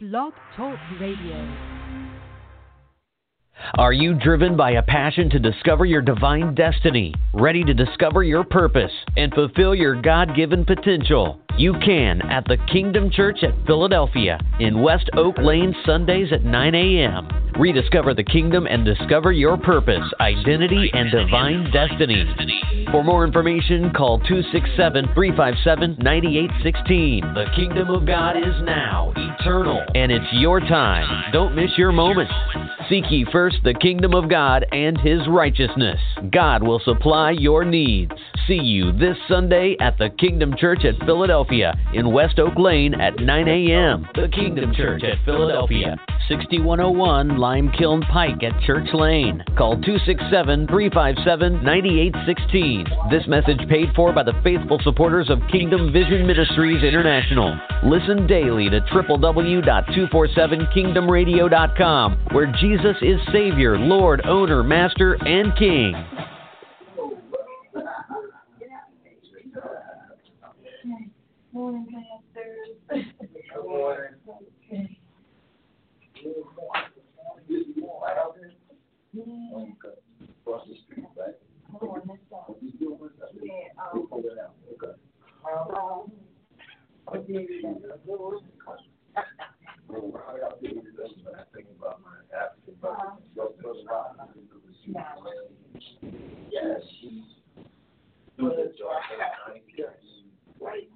Blog Talk Radio. Are you driven by a passion to discover your divine destiny, ready to discover your purpose, and fulfill your God given potential? You can at the Kingdom Church at Philadelphia in West Oak Lane, Sundays at 9 a.m. Rediscover the kingdom and discover your purpose, identity, and divine destiny. For more information, call 267 357 9816. The kingdom of God is now eternal, and it's your time. Don't miss your moment. Seek ye first the kingdom of God and his righteousness. God will supply your needs. See you this Sunday at the Kingdom Church at Philadelphia in West Oak Lane at 9 a.m. The Kingdom Church at Philadelphia, 6101 Lime Kiln Pike at Church Lane. Call 267 357 9816. This message paid for by the faithful supporters of Kingdom Vision Ministries International. Listen daily to www.247kingdomradio.com where Jesus is Savior, Lord, Owner, Master, and King. Morning, Pastors. Okay. Hold on, Yes. Right,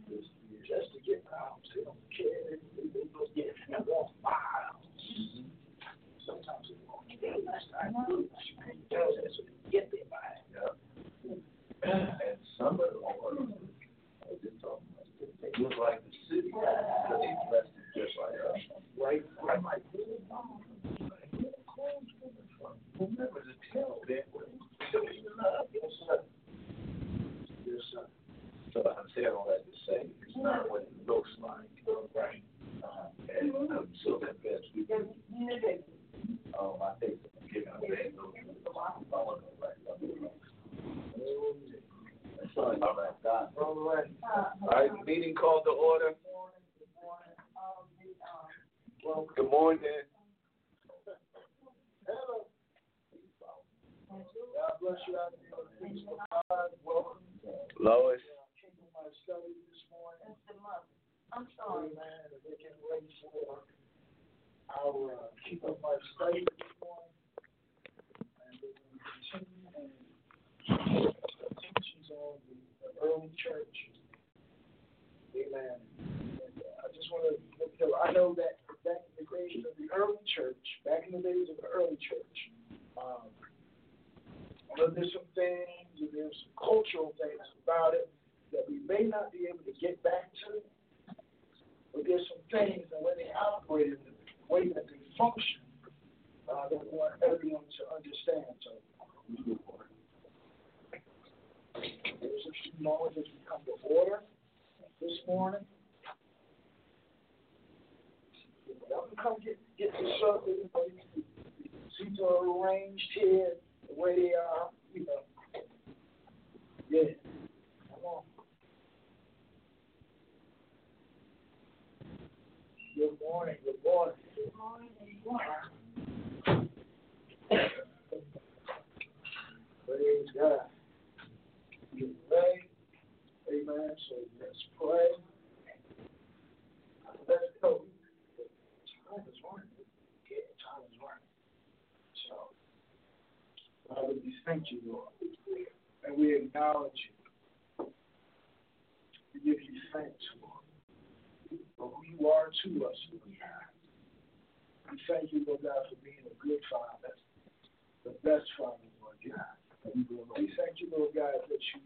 just to get out, they don't care, they and walk miles. Sometimes they won't get she does that so get there by. And some of them, they look like the city, because they dressed just like us. Right, like, remember to tell them, you love your. So I'm saying all that to say, it's not what it looks like, right? And I'm so convinced we can. Um, I think I'm giving a bad note. All right, God. All right, meeting called to order. Good morning. Hello. God bless you out there. Thanks for God. Welcome. Lois. My study this morning. I'm sorry. Man, As we get ready for our uh, keep up my morning. And going to continue teachings on the, the early church. Amen. And, uh, I just want to let you know, I know that back in the creation of the early church, back in the days of the early church, um, there's some things and there's some cultural things about it that we may not be able to get back to, but there's some things and when they operated, the way that they function, uh, that we want everyone to understand. So, there's a few moments as we come to order this morning. Y'all can come get get the circle. You know, seats are arranged here the way they are. You know, yeah. Come on. Good morning. Good morning. Good morning. Praise God. Get ready. Amen. So let's pray. Let's go. Time is running. Yeah, time is running. So, Father, we thank you, Lord. And we acknowledge you. We give you thanks, Lord, for who you are to us, Lord God. We thank you, Lord God, for being a good Father, the best Father, Lord God. We thank you, Lord God, that you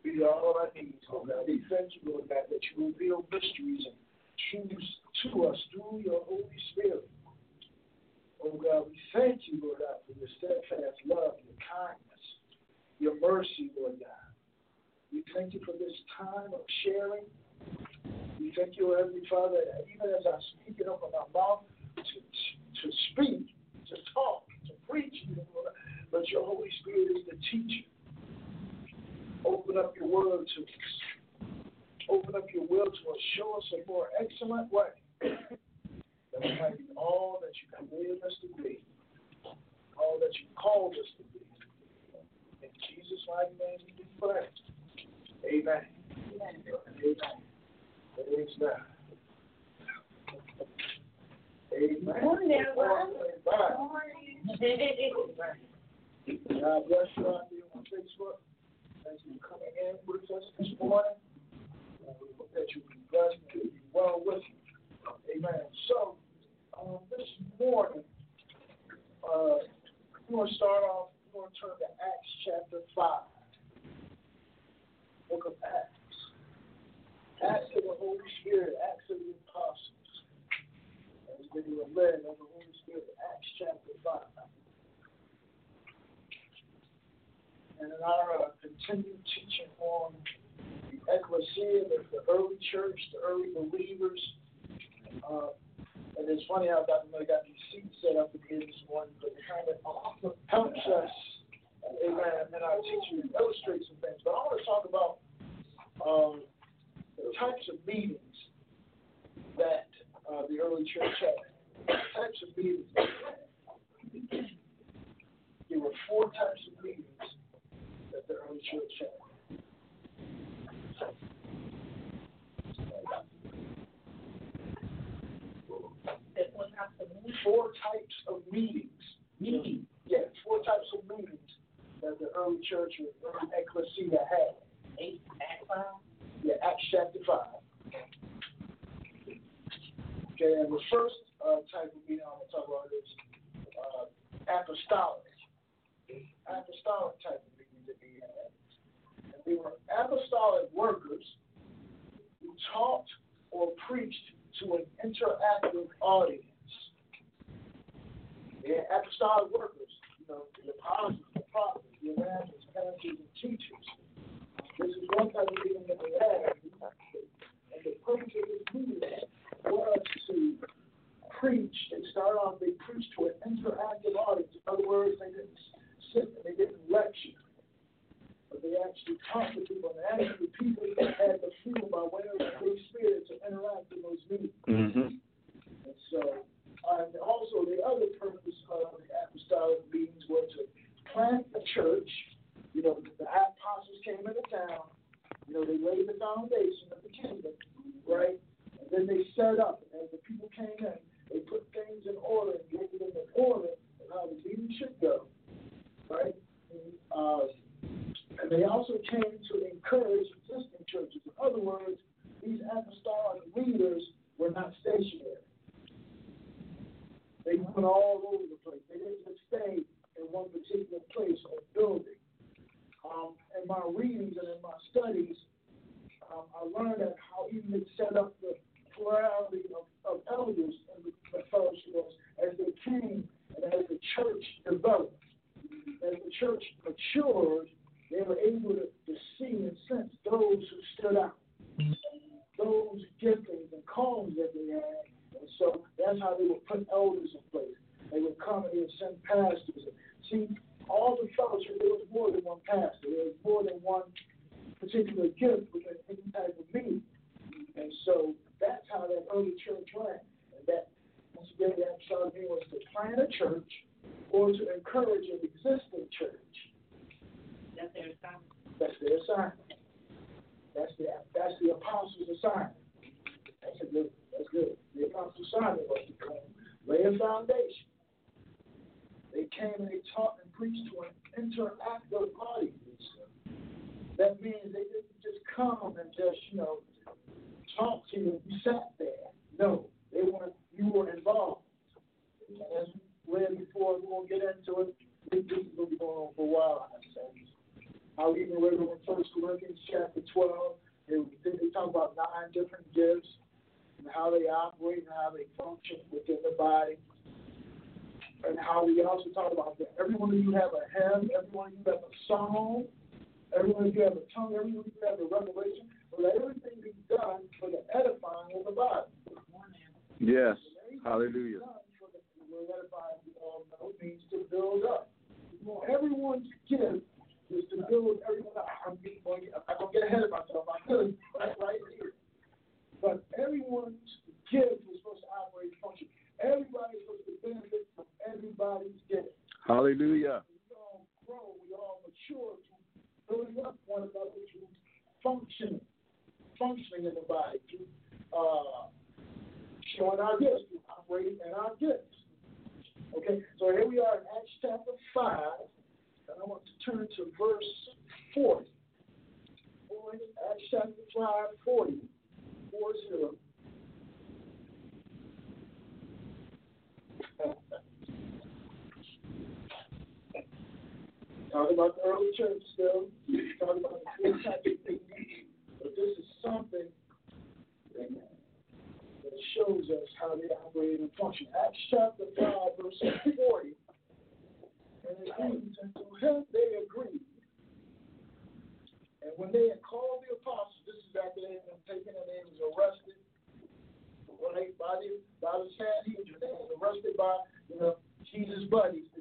be all our needs, Lord God. We thank you, Lord God, that you reveal mysteries and truths to us through your Holy Spirit. Oh God, we thank you, Lord God, for your steadfast love, your kindness, your mercy, Lord God. We thank you for this time of sharing. We thank you, Heavenly Father, that even as I speak it up in my mouth to, to speak, to talk, to preach, but your Holy Spirit is the teacher. Open up your word to us. Open up your will to us. Show us a more excellent way that we might be all that you command us to be, all that you called us to be. In Jesus' mighty name, we pray. Amen. Amen. Amen. Amen. Amen. God bless you out there on Facebook. Thank for coming in with us this morning. we hope that you years. Uh, and it's funny how I got buddies,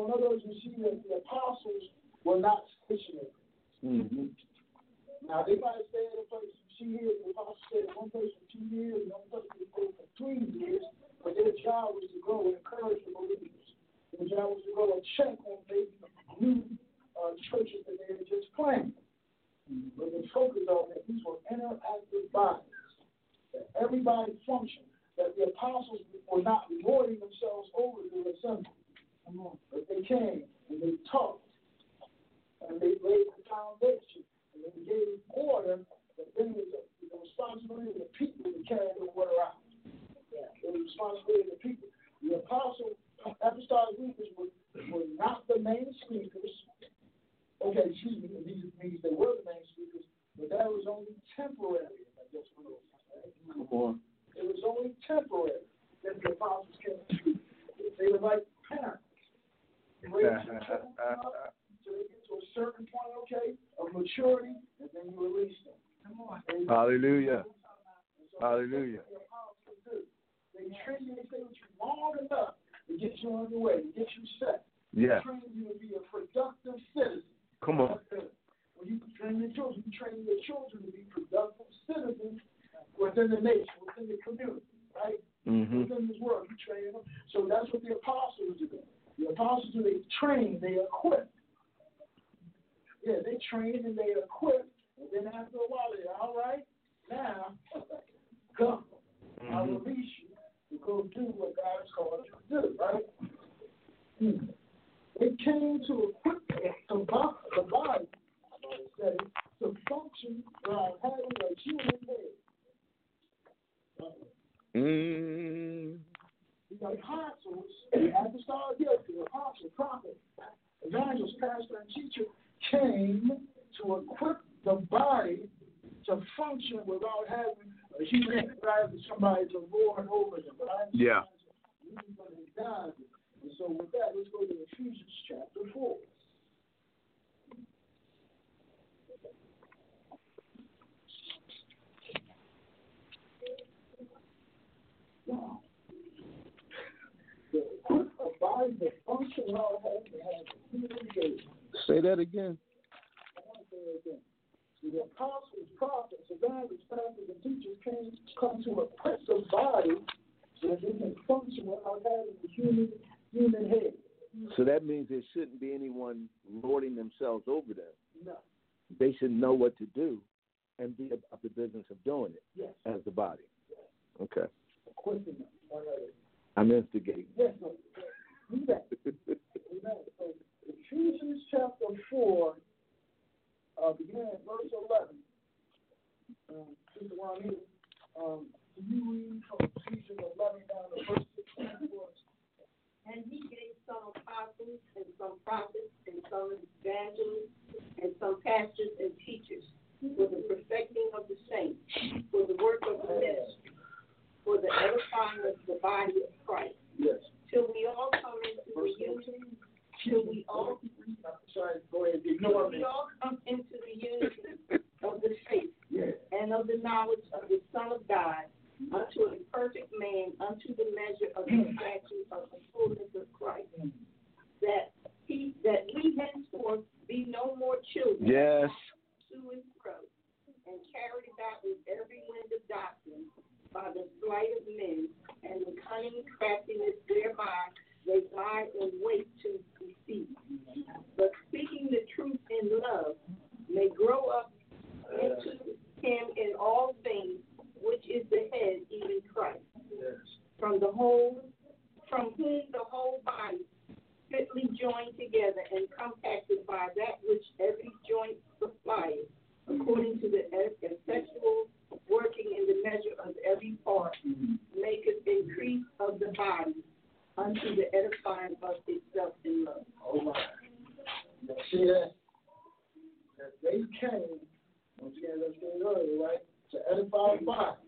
So in other words, we see that the apostles were not stationary. Mm-hmm. Now they might stay at a place. You see here, the apostles stayed at one place for two years, another place for for three years, but their job was to go and encourage the believers. Their job was to go and check on maybe new uh, churches that they had just planted. But the focus on that these were interactive bodies. That everybody functioned. That the apostles were not lording themselves over the assembly. But they came and they talked And they laid the foundation. And they gave order. But then it was the responsibility of the people to carry the water out. Yeah. It was the responsibility of the people. The apostle, apostolic leaders were, were not the main speakers. Okay, excuse me, these means they were the main speakers, but that was only temporary, I guess we will say. Come on. It was only temporary that the apostles came to speak. They were like parents. They up until they get to a certain point, okay, of maturity, and then you release them. Come on. Hallelujah. So Hallelujah. They train you, they stay with you long enough to get you on your way, to get you set. Yeah. Train you to be a productive citizen. Come on. When you train your children, you train your children to be productive citizens within the nation, within the community, right? Mm-hmm. Within this world, you train them. So that's what the apostles do. The apostles do, they train, they equip. Yeah, they train and they equip, and then after a while, they're all right, now, come. I'll Mhm. release you to go do what God has called you to do, right? Hmm. It came to equip the bo- the body, say, to function while having a human head. Mm. The apostles, the apostolic gifts, the apostle, prophet, evangelist, pastor, and teacher came to equip the body to function without having a human rather somebody to lord over them. Right? Yeah. But. And so with that, let's go to Ephesians chapter 4. Now, the equip a body to function without having to have a human being. Say that again. The apostles, prophets, evangelists, pastors, and teachers came come to equip the body so that they can function without having a human human head. So that means there shouldn't be anyone lording themselves over them. No. They should know what to do and be about the business of doing it Yes. as the body. Yes. Okay. Right. I'm instigating. Yes, sir. Do that. Amen. So Ephesians chapter four, uh, beginning at verse eleven. Um, Sister Juanita, um, can you read from Ephesians eleven down to verse sixteen for us? And he gave some apostles and some prophets and some evangelists and some pastors and teachers for the perfecting of the saints, for the work of the ministry, for the edifying of the body of Christ, Yes. Till we all come into the unity, till we all, Sorry, go ahead. till we all come into the unity of the faith Yeah. and of the knowledge of the Son of God, unto a perfect man, unto the measure of the mm. stature of the fullness of Christ, that he that we henceforth be no more children, Yes. to and fro, and carried about with every wind of doctrine by the sleight of men and the cunning craftiness thereby they lie in wait to deceive. But speaking the truth in love may grow up into him in all things, which is the head, even Christ. From the whole, from whom the whole body, fitly joined together and compacted by that which every joint supplies, according to the effectual working in the measure of every part, mm-hmm. maketh increase of the body unto the edifying of itself in love. Oh my. You see that? That they came, once again, let's get it earlier, right? To edify the body,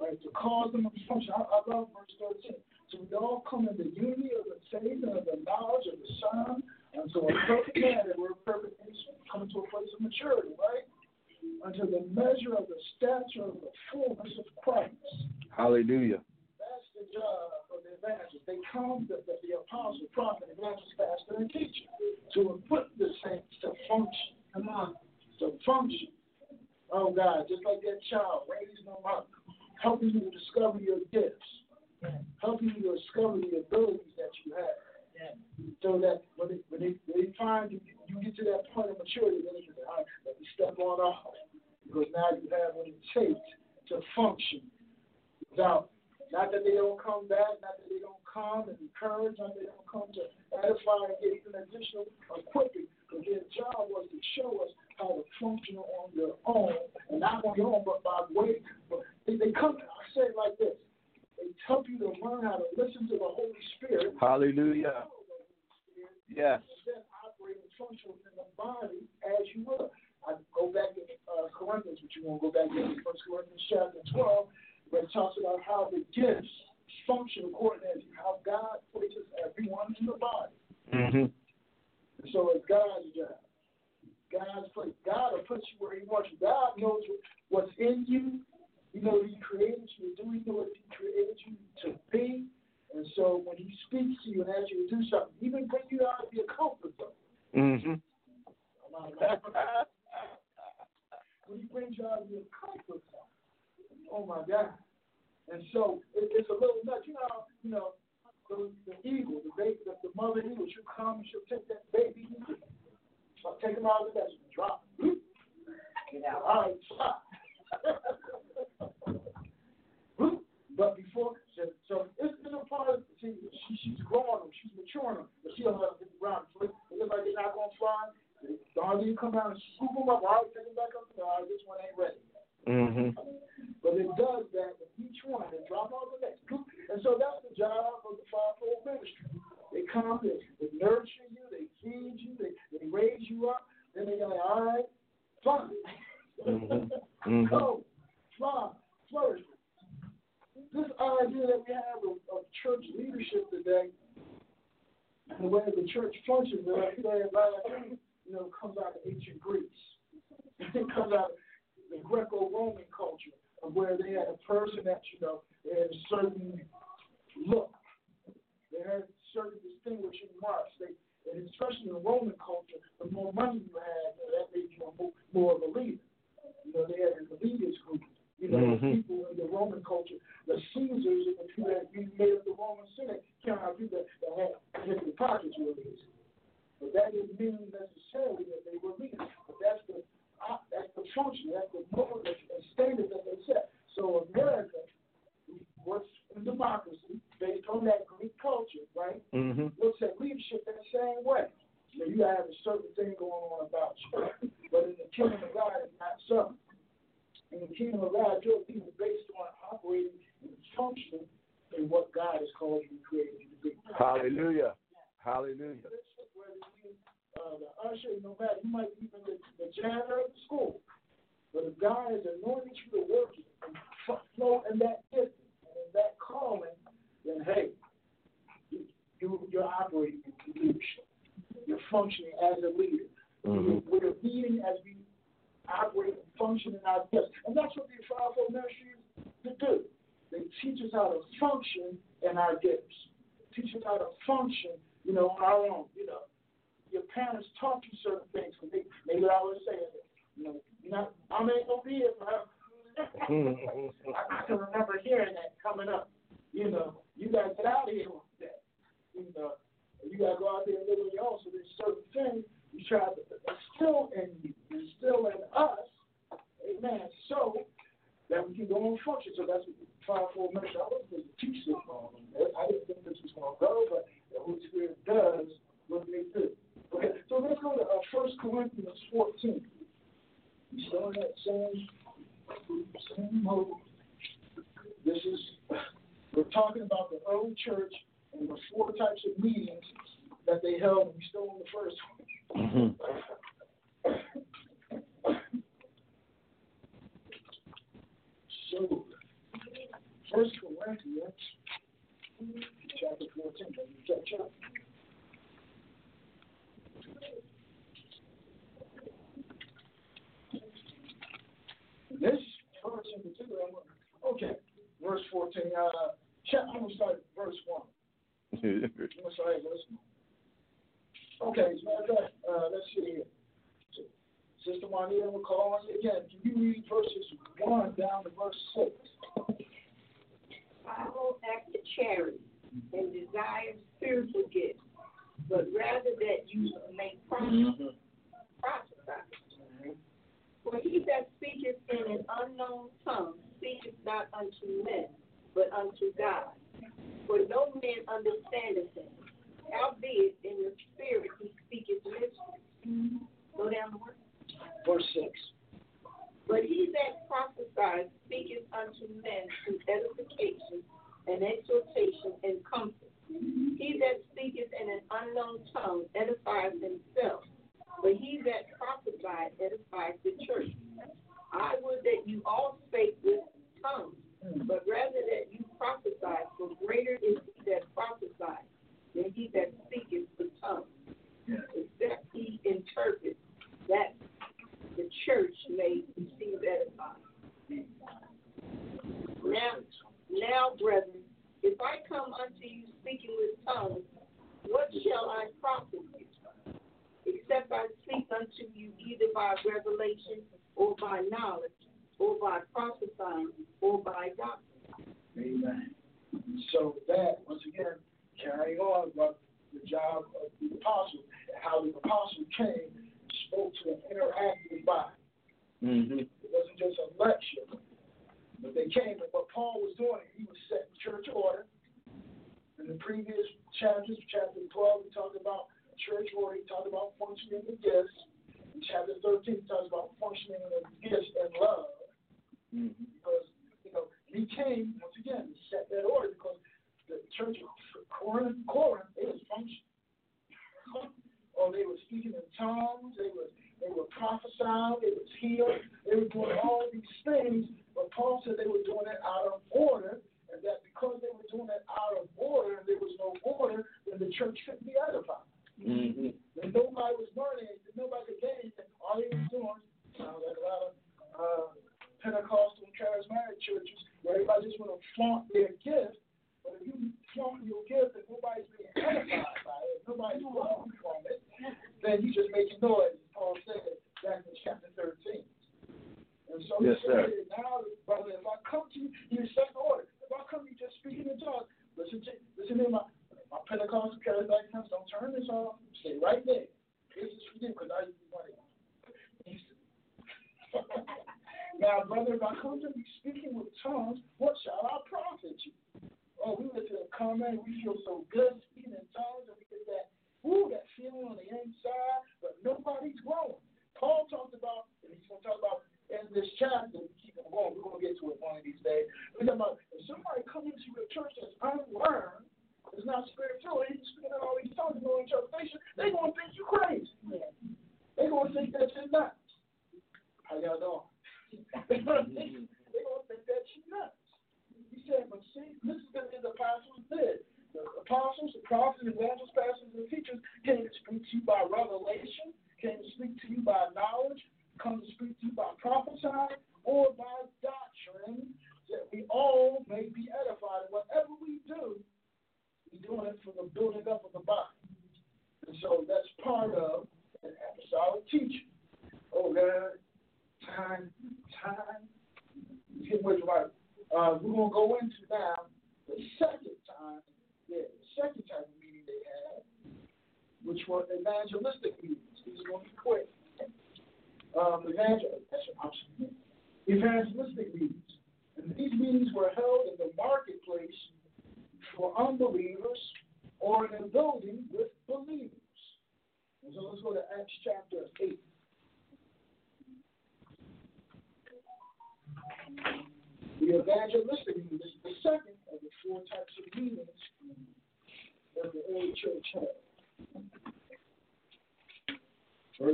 right? To cause them to function. I, I love verse 13. So we all come in the unity of the faith and of the knowledge of the Son unto a perfect man that we're perfect nation, coming to a place of maturity, right? Unto the measure of the stature of the fullness of Christ. Hallelujah. That's the job of the evangelist. They come, the, the, the apostle, prophet, evangelist, pastor, and teacher, to equip the saints to function. Come on. To function. Oh, God, just like that child, raising them up, helping you to discover your gifts, helping you to discover the abilities that you have. So that when they, when they, when they find you, you get to that point of maturity, then can say, all right, let me step on off. Because now you have what it takes to function without not that they don't come back, not that they don't come and encourage, not that they don't come to edify and get even additional equipping. Because their job was to show us how to function on your own, and not on your own, but by way. But they, they come. I say it like this: help you to learn how to listen to the Holy Spirit. Hallelujah. Yes. Then operate and function in the body as you will. I go back to uh, Corinthians, which you won't go back to First Corinthians chapter twelve where it talks about how the gifts function according to how God places everyone in the body. Mm-hmm. So it's God's job. God's place. God will put you where He wants you. God knows what's in you. He knows He created you to do. He know what He created you to be. And so when He speaks to you and asks you to do something, He even bring you out of your comfort zone. Mm-hmm. when He brings you out of your comfort zone. Oh my God. And so it, it's a little nuts. You know, you know, the, the eagle, the baby, the, the mother eagle, she'll come and she'll take that baby, I'll take him out of the nest and drop. Get out. All right, stop. But before, so, so it's, it's a part of see, she, she's growing them, she's maturing them, but she don't let them get around. So it looks like they're not going to fly. You come down and scoop them up, all right, take them back up. All right, this one ain't ready. Mm-hmm. But it does that with each one and drop off the next. And so that's the job of the fivefold ministry. They come, they, they nurture you, they feed you, they, they raise you up. Then they go, all right, fine. Mm-hmm. Mm-hmm. Go, fly, flourish. This idea that we have of, of church leadership today, the way the church functions, and I say you know, comes out of ancient Greece. It comes out of the Greco-Roman culture of where they had a person that you know they had a certain look, they had certain distinguishing marks. They, and especially in the Roman culture, the more money you had, that made you more, more of a leader. You know, they had an elitist group. You know, Mhm. people in the Roman culture, the Caesars and the people that made up the Roman Senate, count out people that, that had heavy pockets with this. But that didn't mean necessarily that they were leaders. But that's the uh, that's the function, that's the mold and standard that they set. So America works in democracy based on that Greek culture, right? Mm-hmm. Looks at leadership in the same way. So you have a certain thing going on about you. But in the kingdom of God, it's not so. In the kingdom of God, your is based on operating and functioning in what God has called you and created you to be. Hallelujah. Hallelujah. Whether you uh, the usher, no matter, you might be even the, the janitor of the school. But if God has anointed you to work and flow in that gift and in that calling, then hey, you, you're operating in leadership you're functioning as a leader. Mm-hmm. We're leading as we operate and function in our best. And that's what the fivefold ministry is to do. They teach us how to function in our gifts. Teach us how to function, you know, on our own. You know, your parents taught you certain things. to they, maybe I was saying, you know, not, I'm ain't gonna be it, forever. Mm-hmm. I, I can remember hearing that coming up. You know, you gotta get out of here with that. You know, and you got to go out there and live on your own. So there's certain things you try to instill in you, instill in us. Amen. So that we can go on function. So that's what we trying for a minute. I wasn't going to teach this. I didn't think this was going to go, but the Holy Spirit does what they do. Okay, so let's go to uh, 1 Corinthians 14. You in that same, same mode. This is, we're talking about the early church there were four types of meetings that they held, and we still on the first one. Mm-hmm. So, First Corinthians chapter 14. Can you catch up? This verse in particular, okay, verse 14. Uh, I'm going to start verse 1 okay, so okay. Uh, let's see. Sister Juanita McCall, again, can you read verses 1 down to verse 6? Follow after charity and desire spiritual gifts, but rather that you may prophesy. For he that speaketh in an unknown tongue speaketh not unto men, but unto God for no man understandeth it. Howbeit in the spirit he speaketh mysteries. Go down the word. Verse 6. But he that prophesies speaketh unto men to edification and exhortation and comfort. He that speaketh in an unknown tongue edifies himself, but he that prophesies edifies the church. I would that you all spake with tongues, but rather that you prophesy greater is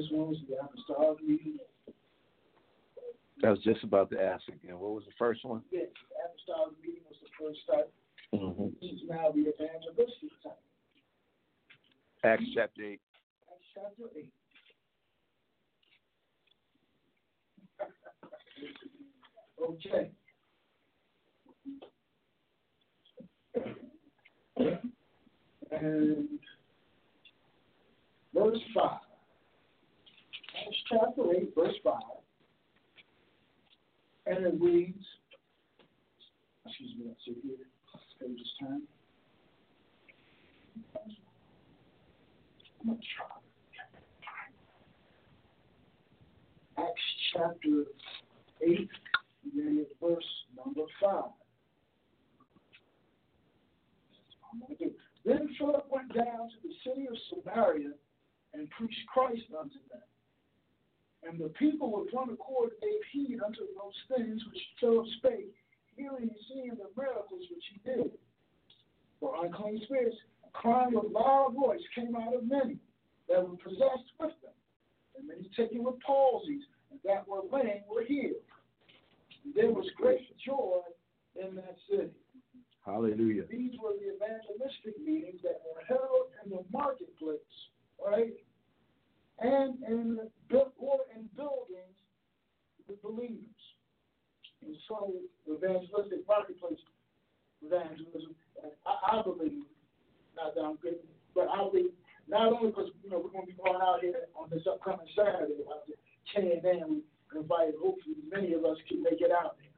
First one was the apostolic meeting. I was just about to ask again. What was the first one? Yes, the apostolic meeting was the first type. Mm-hmm. Is now the evangelistic type. Acts chapter 8. Acts chapter 8. okay. And verse 5. Acts chapter 8, verse 5. And it reads, excuse me, let's see here, pages turn. I'm going to try. Acts chapter 8, beginning at verse number 5. I'm going to do. Then Philip went down to the city of Samaria and preached Christ unto them. And the people with one accord gave heed unto those things which Philip spake, hearing and seeing the miracles which he did. For unclean spirits, crying with loud voice, came out of many that were possessed with them. And many taken with palsies, and that were lame were healed. And there was great joy in that city. Hallelujah. These were the evangelistic meetings that were held in the marketplace, right? And in or in buildings with believers. And so evangelistic marketplace evangelism, I, I believe, not that I'm good, but I believe not only because you know we're going to be going out here on this upcoming Saturday out there, K and we invited hopefully many of us can make it out there.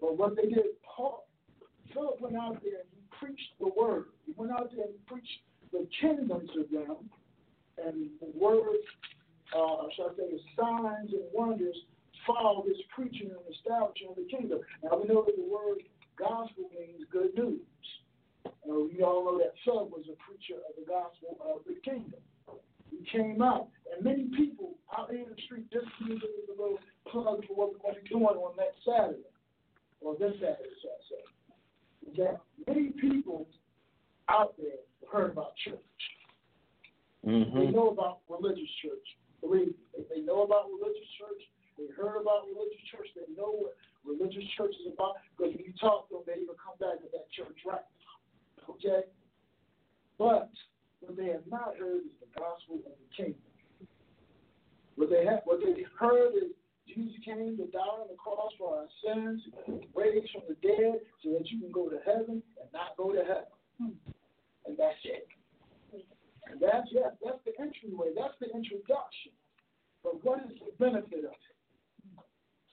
But what they did, Paul, Philip went out there and he preached the word. He went out there and preached the kingdom to them, and the word, uh, shall I say, signs and wonders followed his preaching and establishing of the kingdom. Now we know that the word gospel means good news. Uh, we all know that Philip was a preacher of the gospel of the kingdom. He came out, and many people out in the street, just as a little plug for what we're going to be doing on that Saturday, or this Saturday, shall I say that many people out there heard about church. Mm-hmm. They know about religious church. Believe me, they know about religious church, they heard about religious church, they know what religious church is about, because if you talk to them, they even come back to that church right Okay? But what they have not heard is the gospel of the kingdom. What they have what they heard is Jesus came to die on the cross for our sins, raised from the dead so that you can go to heaven and not go to hell. And that's it. And that's yes, that's the entryway, that's the introduction. But what is the benefit of it?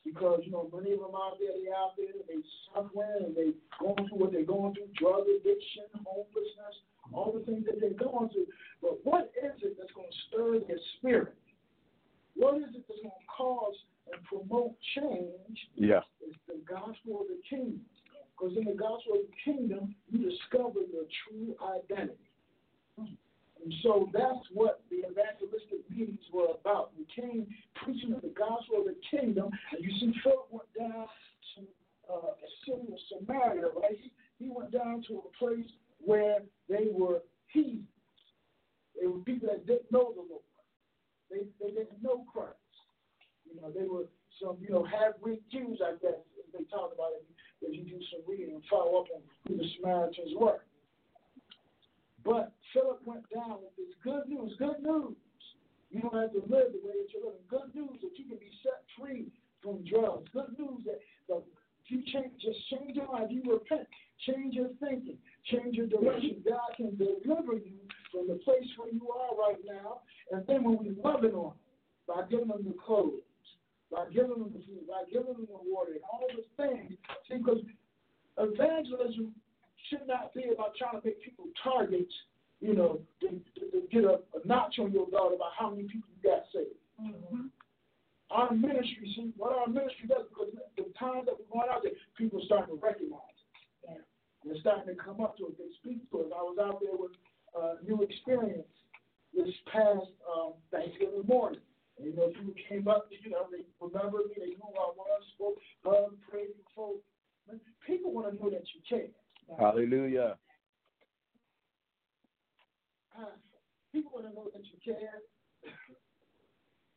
Because, you know, many of them out there, they out there, they suffering and they going through what they're going through, drug addiction, homelessness, all the things that they're going through. But what is it that's going to stir their spirit? What is it that's going to cause and promote change? Yeah. It's the gospel of the kingdom. Because in the gospel of the kingdom, you discover your true identity. Hmm. And so that's what the evangelistic meetings were about. We came preaching the gospel of the kingdom, and you see, Philip went down to uh, a city of Samaria, right? He, he went down to a place where they were heathens. They were people that didn't know the Lord. They, they didn't know Christ. You know, they were some, you know, half-breed Jews, I guess, as they talk about it, if you do some reading and follow up on who the Samaritans were. But Philip went down with this good news, good news. You don't have to live the way that you're living. Good news that you can be set free from drugs. Good news that the, you change, just change your life. You repent. Change your thinking. Change your direction. God can deliver you from the place where you are right now. And then when we love it on by giving them the clothes, by giving them the food, by giving them on water and all the things. See, because evangelism should not be about trying to make people targets, you know, to, to, to get a, a notch on your belt about how many people you got saved. Mm-hmm. Our ministry, see, what our ministry does, because the time that we're going out there, people are starting to recognize it. Yeah. They're starting to come up to us. They speak to us. I was out there with uh, New Experience this past um, Thanksgiving morning. And, you know, people came up, to you know, they remember me, they knew who I was, spoke, hugged, prayed for People want to know that you care. Hallelujah. Uh, people want to know that you care.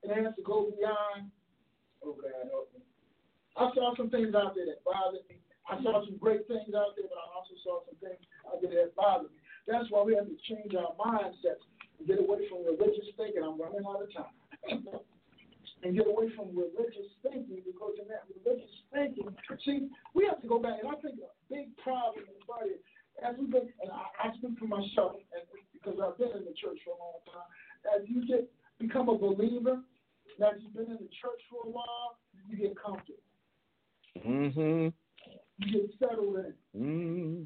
It has to go beyond, oh God, I saw some things out there that bothered me. I saw some great things out there, but I also saw some things out there that bothered me. That's why we have to change our mindsets and get away from religious thinking. I'm running out of time. and get away from religious thinking because in that religious thinking, see, we have to go back. And I think a big problem in the body, as we've been, and I, I speak for myself, and because I've been in the church for a long time, as you get become a believer, now you've been in the church for a while, you get comfortable. Mm-hmm. You get settled in. Mm-hmm.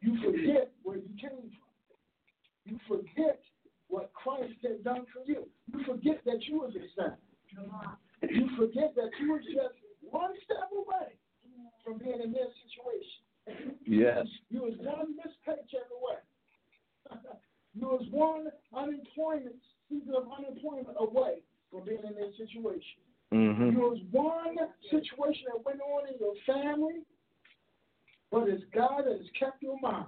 You forget where you came from. You forget what Christ had done for you. You forget that you was a sinner. You forget that you were just one step away from being in this situation. Yes. You was one missed paycheck away. you was one unemployment season of unemployment away from being in this situation. Mm-hmm. There was one situation that went on in your family, but it's God that has kept your mind.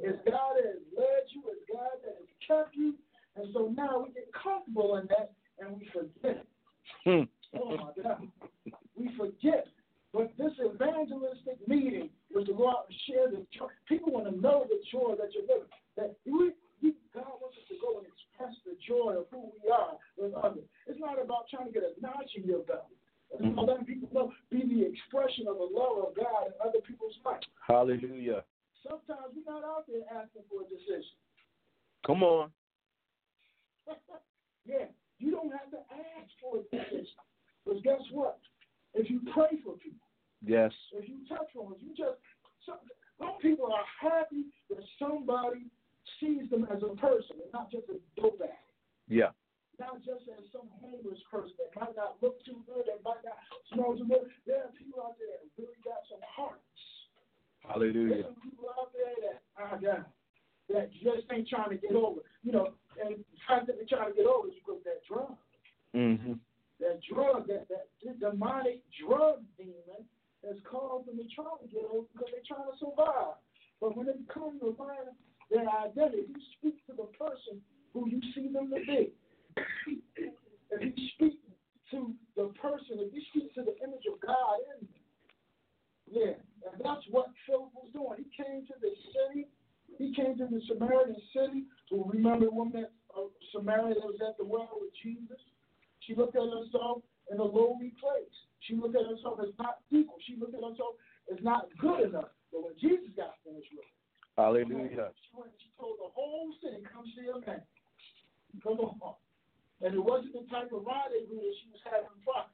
It's God that has led you. It's God that has kept you. And so now we get comfortable in that and we forget. Oh my God. We forget. But this evangelistic meeting was to go out and share the joy. People want to know the joy that you're living. That we, we, God wants us to go and express the joy of who we are with others. It's not about trying to get a notch in your belt. It's about mm-hmm. letting people know, be the expression of the love of God in other people's lives. Hallelujah. Sometimes we're not out there asking for a decision. Come on. yeah, you don't have to ask for decision. Because guess what? If you pray for people, yes. If you touch on them, you just some, some people are happy that somebody sees them as a person and not just a dope addict. Yeah not just as some homeless person that might not look too good, that might not smell too good. There are people out there that really got some hearts. Hallelujah. There's some people out there that, oh God, that just ain't trying to get over. You know, and the fact that trying to get over is because that drug. Mm-hmm. That drug, that, that demonic drug demon has caused them to try to get over because they're trying to survive. But when it comes to learn their identity, you speak to the person who you see them to be if you speak to the person, if you speak to the image of God in them, yeah, and that's what Philip was doing. He came to the city. He came to the Samaritan city. Who remember the woman of Samaria that was at the well with Jesus? She looked at herself in a lowly place. She looked at herself as not equal. She looked at herself as not good enough. But when Jesus got finished with her, Hallelujah. She, went, she told the whole city, come see a man. Come on. And it wasn't the type of rendezvous that she was having fun.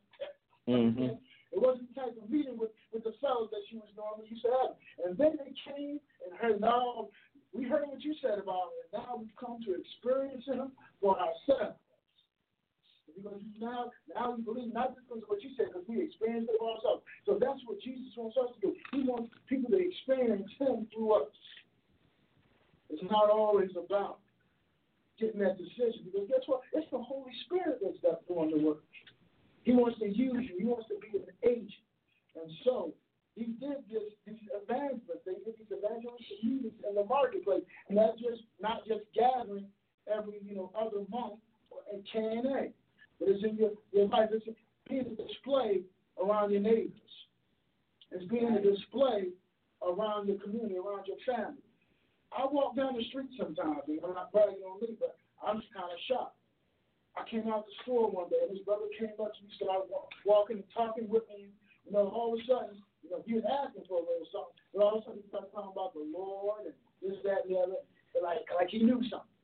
Mm-hmm. It wasn't the type of meeting with, with the fellows that she was normally used to having. And then they came and her now, we heard what you said about it, and now we've come to experience him for ourselves. Because now, now we believe not just because of what you said, because we experienced it for ourselves. So that's what Jesus wants us to do. He wants people to experience Him through us. It's not always about getting that decision. Because guess what? It's the Holy Spirit that's doing the work. He wants to use you. He wants to be an agent. And so he did this these evangelists. They did these evangelistic meetings in the marketplace. And that's just not just gathering every, you know, other month at KNA. But it's in your, your life. It's being a display around your neighbors. It's being a display around your community, around your family. I walk down the street sometimes, and I'm not bragging on me, but I'm just kind of shocked. I came out the store one day, and his brother came up to me, started walking and talking with me. You know, all of a sudden, know, he was asking for a little something, but all of a sudden he started talking about the Lord and this, that, and the other, like like he knew something.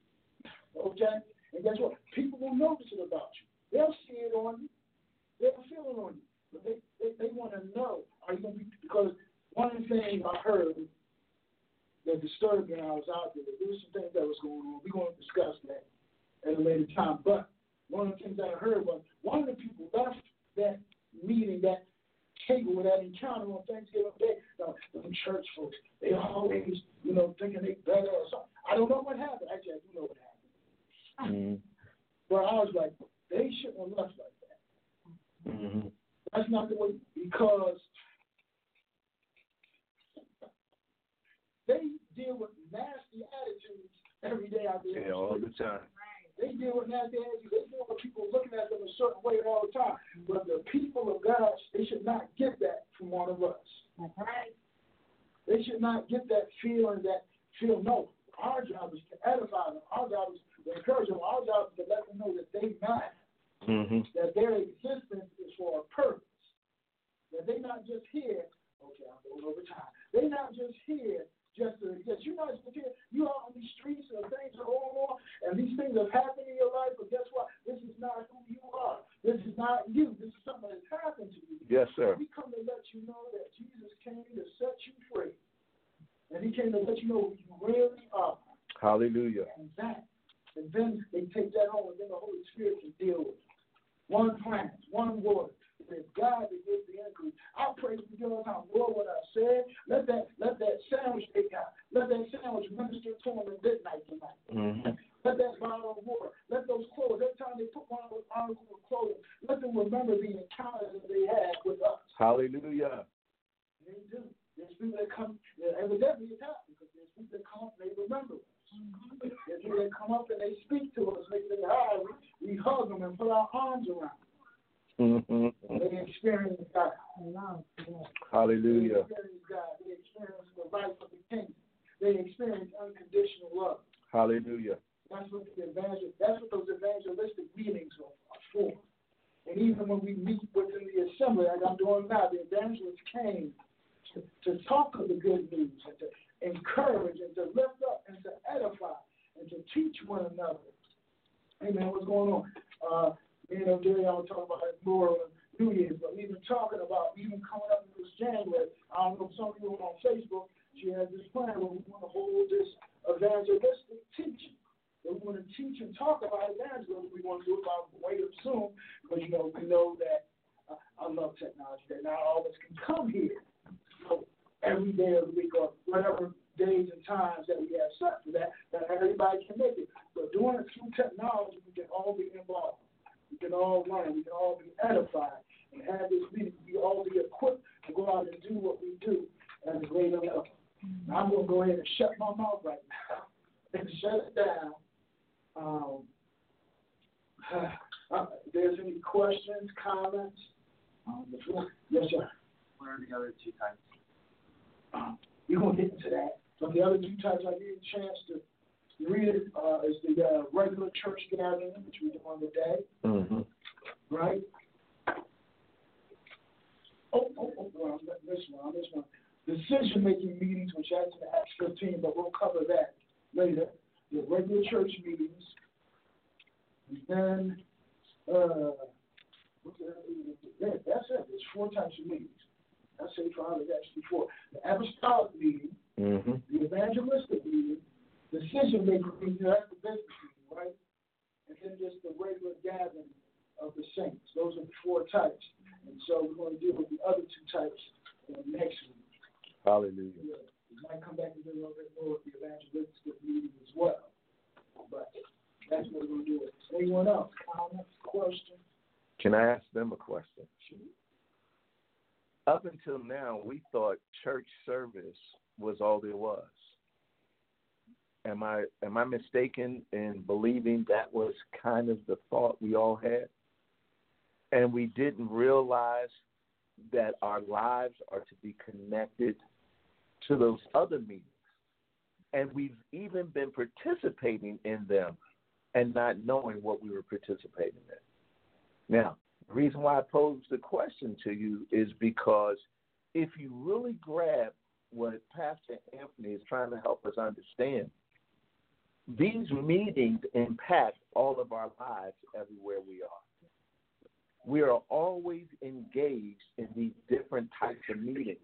Okay, and guess what? People will notice it about you. They'll see it on you. They'll feel it on you. But they, they, they want to know, are you going to be, because one things I heard that disturbed me when I was out there, there were some things that was going on. We're going to discuss that at a later time. But one of the things that I heard was one of the people left that meeting, that table, with that encounter on Thanksgiving Day. Now, them church folks, they always, you know, thinking they better or something. I don't know what happened. Actually, I do know what happened. Mm-hmm. But I was like, they shouldn't have left like that. Mm-hmm. That's not the way, because they deal with nasty attitudes every day out there. Yeah, all the time. They deal with nasty attitudes. They deal with people looking at them a certain way all the time. But the people of God, they should not get that from one of us. They should not get that feeling that feel no. Our job is to edify them. Our job is to encourage them. Our job is to let them know that they matter. Mm-hmm. That their existence is for a purpose. That they're not just here. Okay, I'm going over time. They're not just here just to exist. You're not. You are on these streets and things are going on, and these things have happened in your life. But guess what? This is not who you are. This is not you. This is something that's happened to you. Yes, sir. We come to let you know that Jesus came to set you free. And he came to let you know who you really are. Hallelujah. And that. And then they take that home, and then the Holy Spirit can deal with it. One plant, one water. It's God that gives the increase. I pray for you all the time. Lord, what I said, let that let that sandwich take out. Let that sandwich minister to them at midnight tonight. Mm-hmm. Let that bottle of water, let those clothes, every time they put one of those articles of clothing, let them remember the encounters that they had with us. Hallelujah. They do. There's people that come, evidently it's happening because there's people that come and they remember us. There's people that come up and they speak to us. They say hi. We, we hug them and put our arms around them. Mm-hmm. They experience God. Hallelujah. They experience God. They experience the life of the kingdom. They experience unconditional love. Hallelujah. That's what the evangel. That's what those evangelistic meetings are, are for. And even when we meet within the assembly, like I'm doing now, the evangelists came to, to talk of the good news and to encourage and to lift up and to edify and to teach one another. Amen. What's going on? Uh, me and Jerry, I was talking about it more New Year's, but we've been talking about even coming up in this January. I don't know if some of you are on Facebook. She has this plan where we want to hold this evangelistic teaching. We want to teach and talk about evangelism. We want to do it by way of Zoom because you know we know that uh, I love technology. That not all of us can come here so every day of the week or whatever days and times that we have set for that. That everybody can make it. But doing it through technology, we can all be involved. We can all learn. We can all be edified and have this meeting. We all be equipped to go out and do what we do as a greater level. I'm going to go ahead and shut my mouth right now and shut it down. Um, uh, if there's any questions, comments, um, yes, sir. What are the other two types? Um, we're going to get into that. But the other two types I need a chance to read uh, is the uh, regular church gathering, which we do on the day, Mm-hmm. right? Oh, oh, oh, well, I missed one. Missed one. Decision making meetings, which that's in Acts 15, but we'll cover that later. The regular church meetings. And then, uh, that? That's it. There's four types of meetings. I say five, there's actually four. The apostolic meeting, Mm-hmm. the evangelistic meeting, decision making meeting, that's the business meeting, right? And then just the regular gathering of the saints. Those are the four types. And so we're going to deal with the other two types next week. Hallelujah. Yeah, we might come back and do a little bit more with the evangelistic meeting as well. But that's what we're going to do. Anyone else? Comments, questions? Can I ask them a question? Up until now, we thought church service was all there was. Am I am I mistaken in believing that was kind of the thought we all had? And we didn't realize that our lives are to be connected to those other meetings. And we've even been participating in them and not knowing what we were participating in. Now, the reason why I posed the question to you is because if you really grab what Pastor Anthony is trying to help us understand, these meetings impact all of our lives everywhere we are. we are always engaged in these different types of meetings.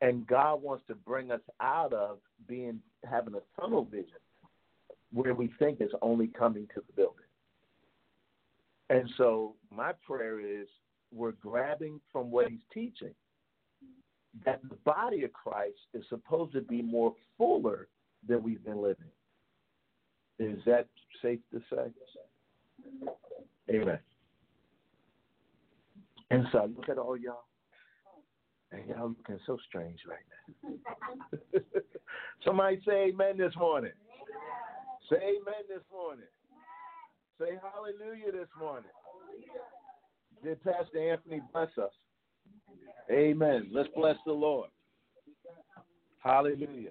And God wants to bring us out of being having a tunnel vision where we think it's only coming to the building. And so my prayer is we're grabbing from what he's teaching that the body of Christ is supposed to be more fuller than we've been living. Is that safe to say? Amen. And so I look at all y'all, and y'all looking so strange right now. Somebody say amen this morning. Say amen this morning. Say hallelujah this morning. Did Pastor Anthony bless us? Amen. Let's bless the Lord. Hallelujah.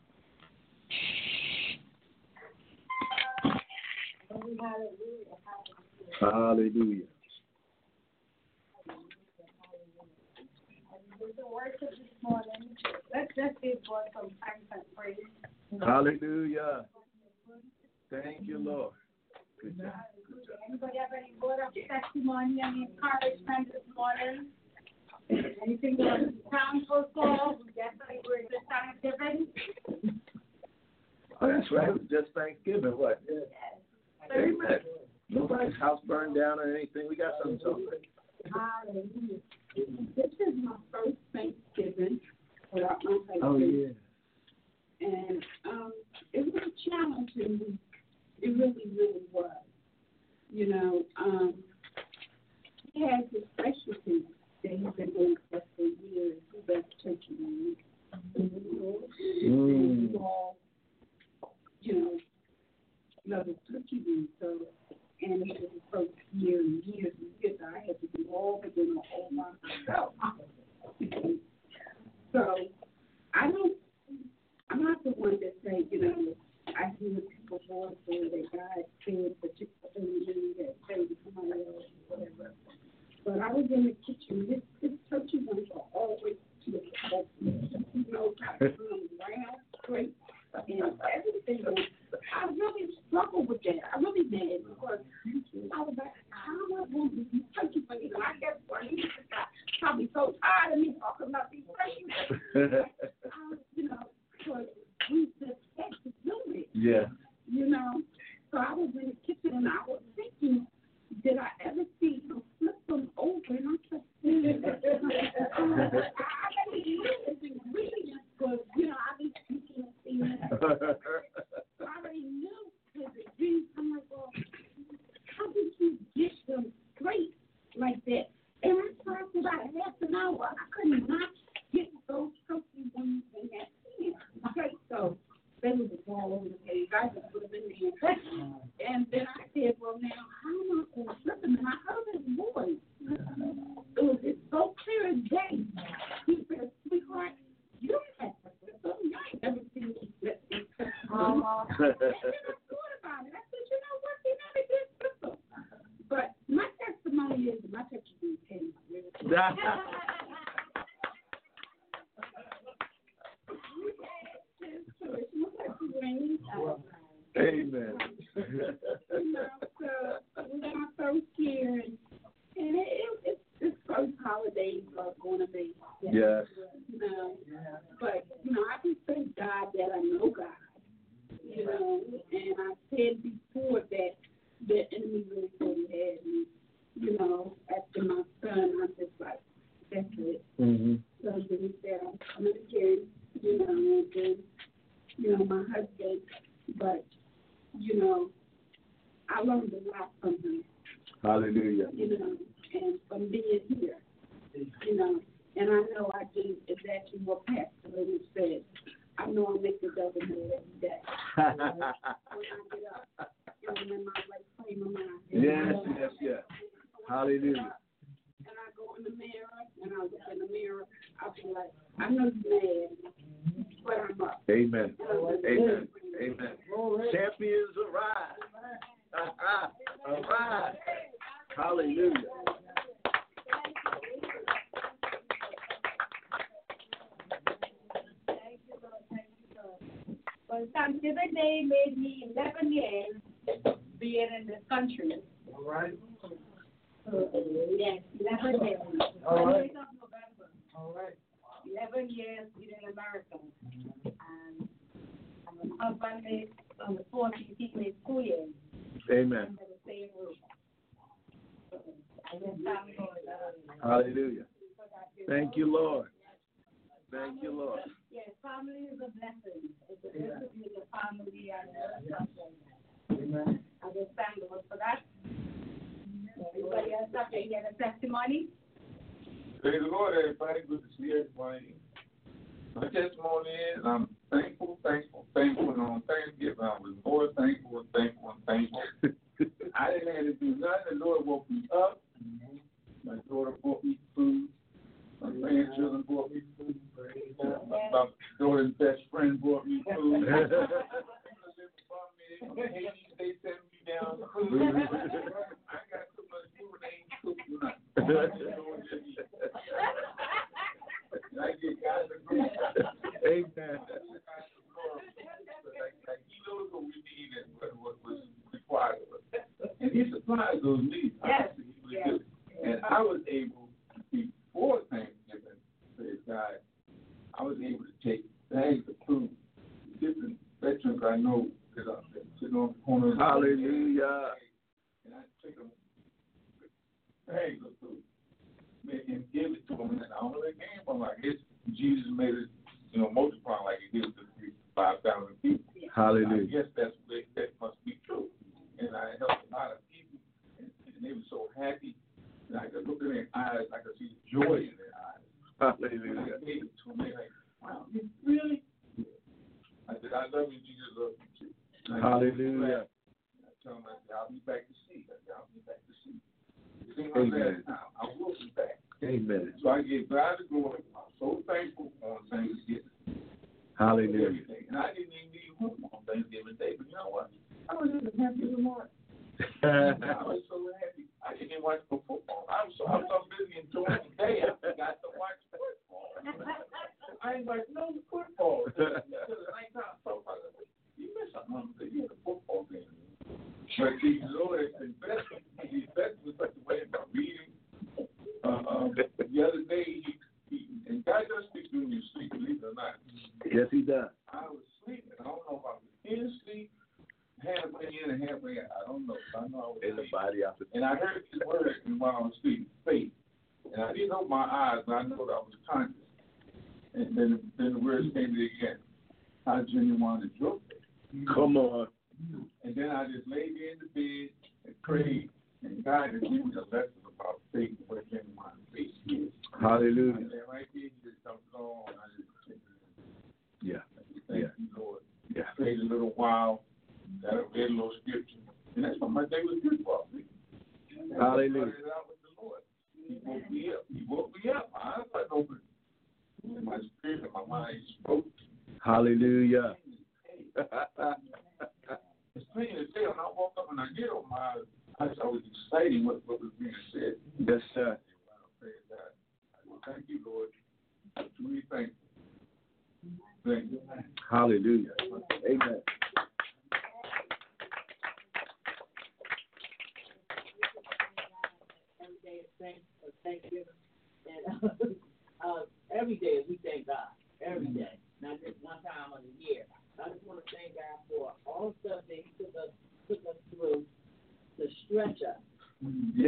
Hallelujah. The worship this morning, let's just give God some thanks and praise. Hallelujah. Thank you, Lord. Good job. Anybody have any word of testimony and encouragement this morning? Anything that thankful for? Definitely we're just thanksgiving. Oh, that's right. Just Thanksgiving. What? Amen. Nobody's house burned down or anything. We got something to celebrate. Hallelujah. This is my first Thanksgiving without my husband. Oh, yeah. And um, it was a challenging. Week. It really, really was. You know, um, he has his specialty that he's been doing for years. He does turkey wings. And we all, you know, his turkey wings. So, and it was the first year and years and years I had to do all the dinner all myself. so, I don't I'm not the one that say, you know, I hear people's voices that God said particularly that say to somebody else or whatever. But I was in the kitchen. This this turkey wings are always to the. You know, kind of round, straight, and everything. I really struggled with that. I really did because I was like, how am I going to do these turkey wings? And I guess he got probably so tired of me talking about these. I, you know, because we just had to do it, Yeah. you know. So I was in the kitchen and I was thinking, did I ever see him flip them over? And I kept mm. thinking, I already knew his ingredients you know, I be speaking and seeing I already knew. I'm like, how did you get them straight like that? And I tried for about half an hour. I could not get those turkey wings in that. Okay, so they was all over the page. I just put them in there. And then I said, well, now, how am I going to? And I heard his voice. It was it's so clear as day. He said, sweetheart, you don't have to them. You ain't never seen me flip them. Uh-huh. And then I thought about it. I said, you know what? He never did flip them. But my testimony is my testimony came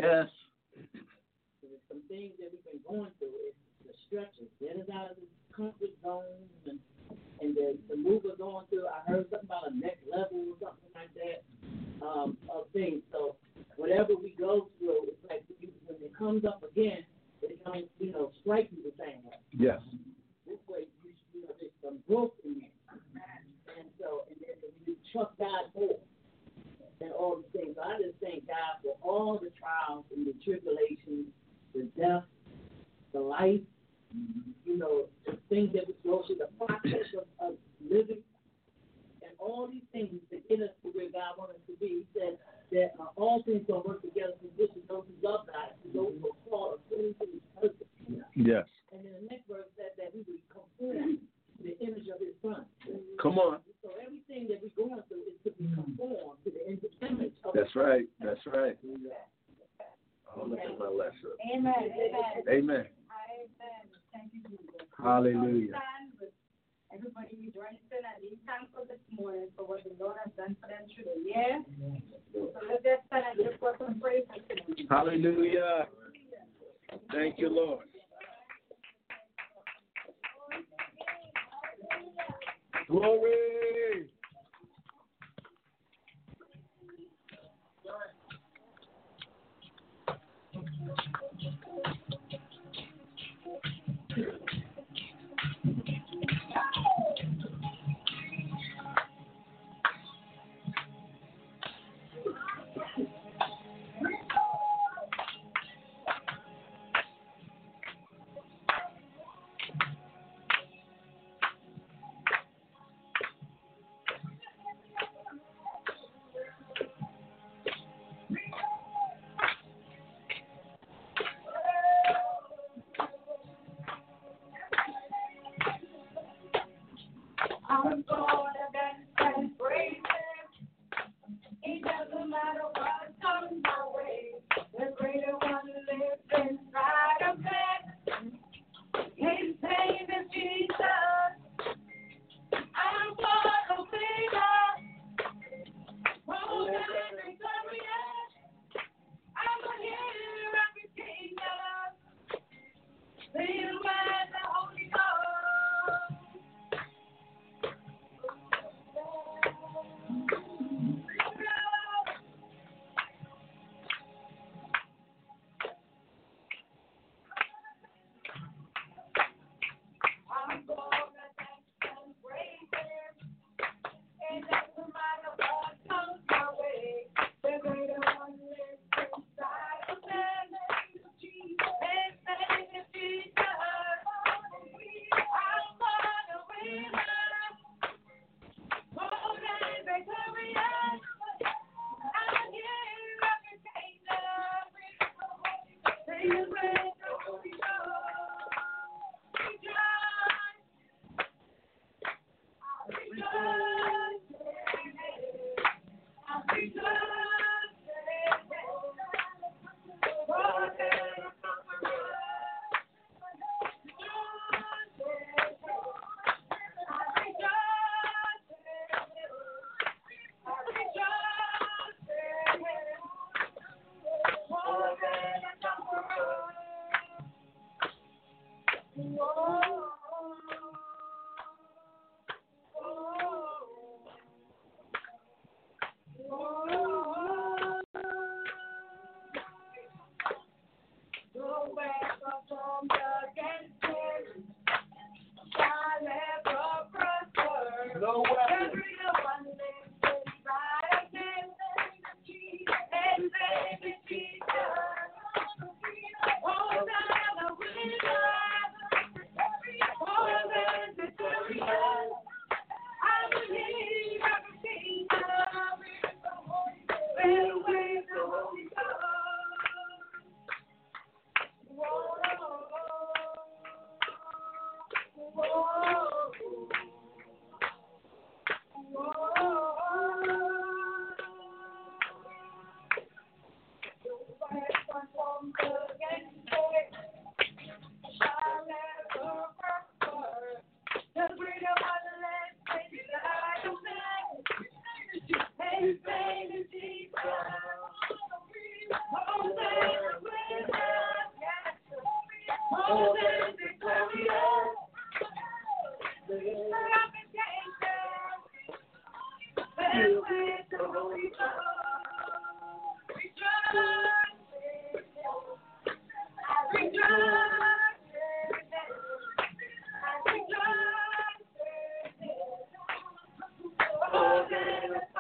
Yes.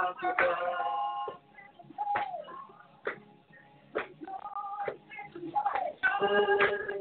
Thank you.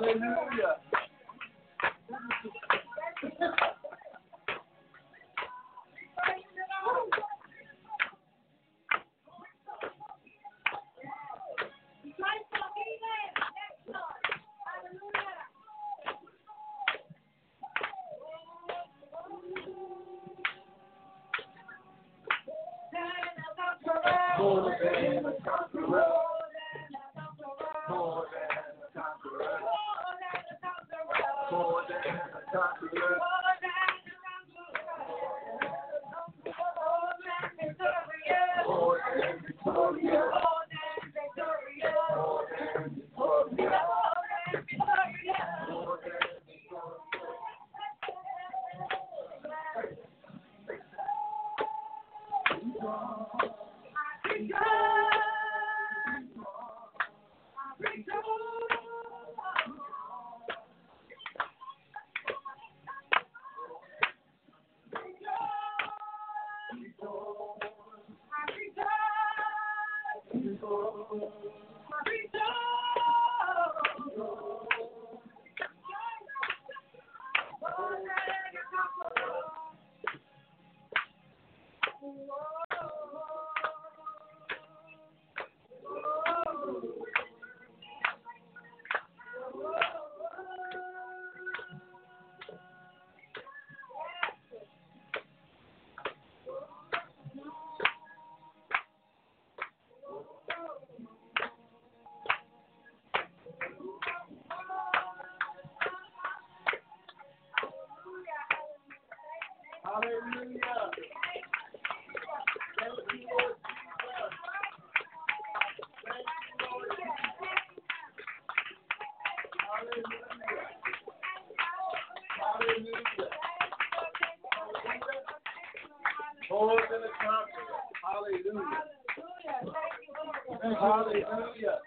Hallelujah. More than a conqueror. Hallelujah. Hallelujah. Hallelujah.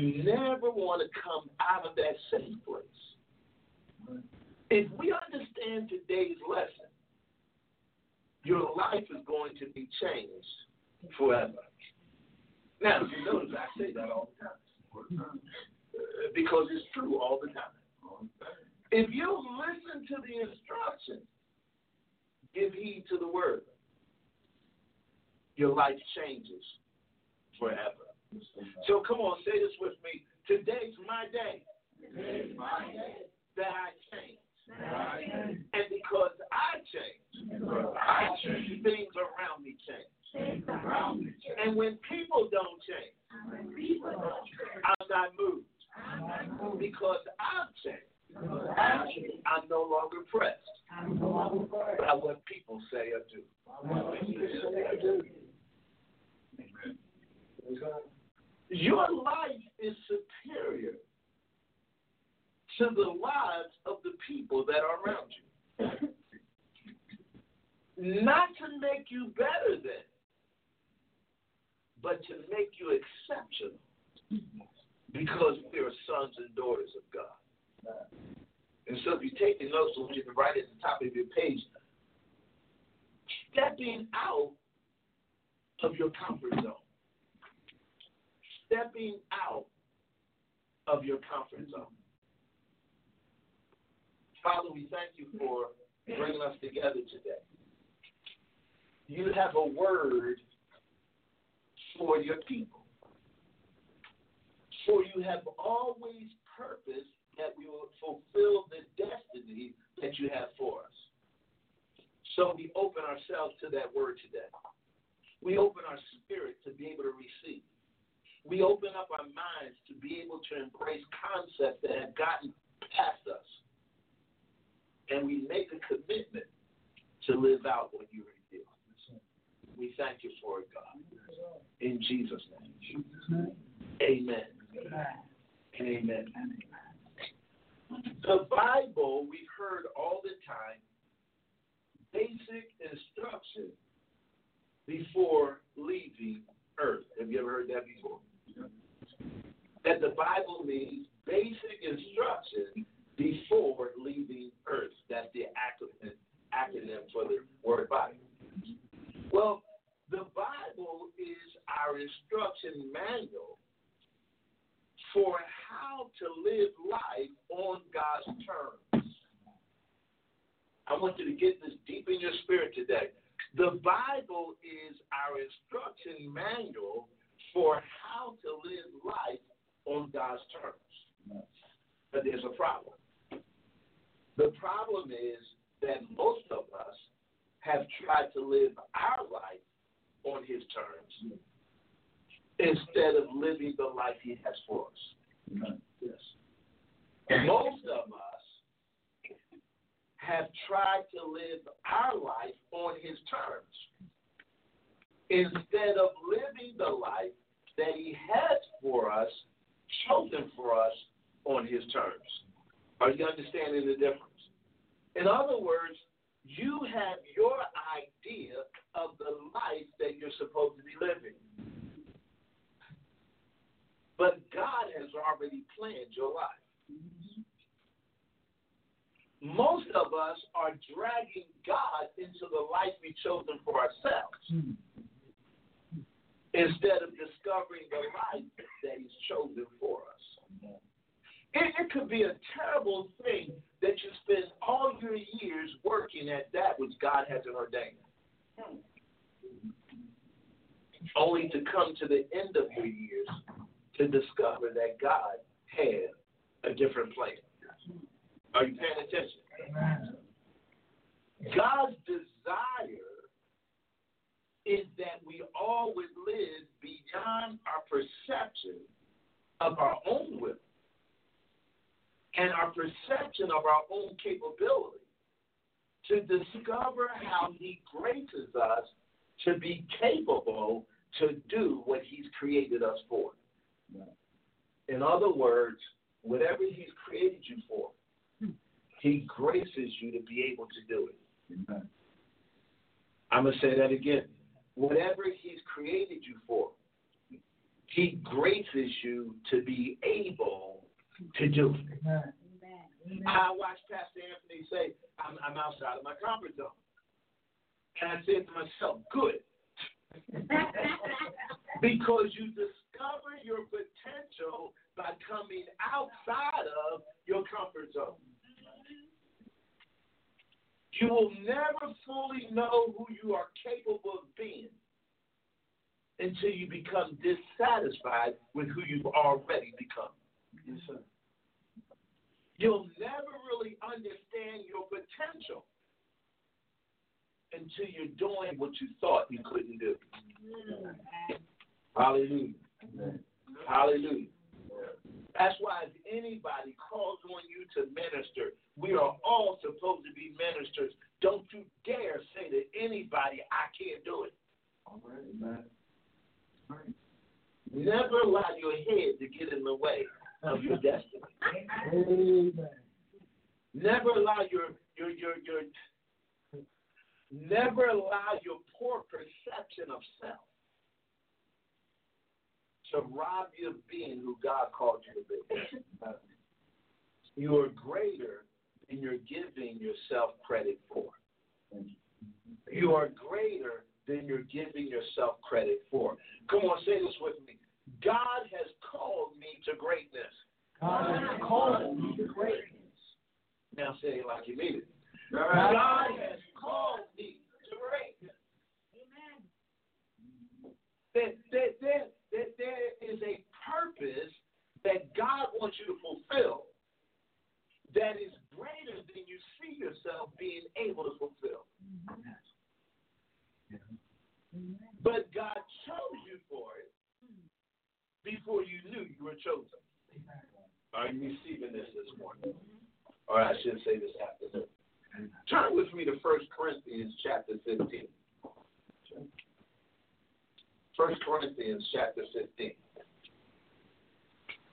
You never want to come out of that safe place. If we understand today's lesson, your life is going to be changed forever. Now, you notice I say that all the time because it's true all the time. If you listen to the instructions, give heed to the word, your life changes forever. So come on, say this with me. Today's my day. Today's my day. That I change. And because I change, I change, things around me change. And when people don't change, I'm not moved. Because I've changed. I'm no longer pressed by what people say or do. Your life is superior to the lives of the people that are around you. Not to make you better than, but to make you exceptional because we are sons and daughters of God. And so if you're taking notes, I want you to write at the top of your page, stepping out of your comfort zone. Stepping out of your comfort zone. Father, we thank you for bringing us together today. You have a word for your people. For you have always purposed that we will fulfill the destiny that you have for us. So we open ourselves to that word today. We open our spirit to be able to receive. We open up our minds to be able to embrace concepts that have gotten past us. And we make a commitment to live out what you reveal. We thank you for it, God. In Jesus' name. Amen. Amen. The Bible, we've heard all the time, basic instruction before leaving earth. Have you ever heard that before? That the Bible means basic instruction before leaving earth. That's the acronym, acronym for the word Bible. Well, the Bible is our instruction manual for how to live life on God's terms. I want you to get this deep in your spirit today. The Bible is our instruction manual for how to live life on God's terms. But there's a problem. The problem is that most of us have tried to live our life on His terms instead of living the life He has for us. Yes. Most of us have tried to live our life on His terms instead of living the life that He has for us, chosen for us on His terms. Are you understanding the difference? In other words, you have your idea of the life that you're supposed to be living. But God has already planned your life. Most of us are dragging God into the life we've chosen for ourselves instead of discovering the life that He's chosen for us. It, it could be a terrible thing that you spend all your years working at that which God hasn't ordained. Only to come to the end of your years to discover that God had a different plan. Are you paying attention? God's desire is that we always live beyond our perception of our own will and our perception of our own capability to discover how He graces us to be capable to do what He's created us for. In other words, whatever He's created you for, He graces you to be able to do it. I'm going to say that again. Whatever He's created you for, He graces you to be able to do it. I watched Pastor Anthony say, I'm I'm, I'm outside of my comfort zone. And I said to myself, good. because you discover your potential by coming outside of your comfort zone. You will never fully know who you are capable of being until you become dissatisfied with who you've already become. Yes, sir. You'll never really understand your potential until you're doing what you thought you couldn't do. Hallelujah. Hallelujah. That's why if anybody calls on you to minister, we are all supposed to be ministers. Don't you dare say to anybody, I can't do it. All right, man. All right. Never allow your head to get in the way of your destiny. Amen. Never allow your your your your never allow your poor perception of self to rob you of being who God called you to be. You are greater than you're giving yourself credit for. You are greater than you're giving yourself credit for. Come on, say this with me. God has called me to greatness. God has called me to greatness. Now say it like you mean it. God has called me to greatness. Amen. That, that, that, that there is a purpose that God wants you to fulfill that is greater than you see yourself being able to fulfill. But God chose you for it before you knew you were chosen. Are you receiving this this morning? Or I should say this afternoon. Turn with me to 1 Corinthians chapter 15. 1 Corinthians chapter 15.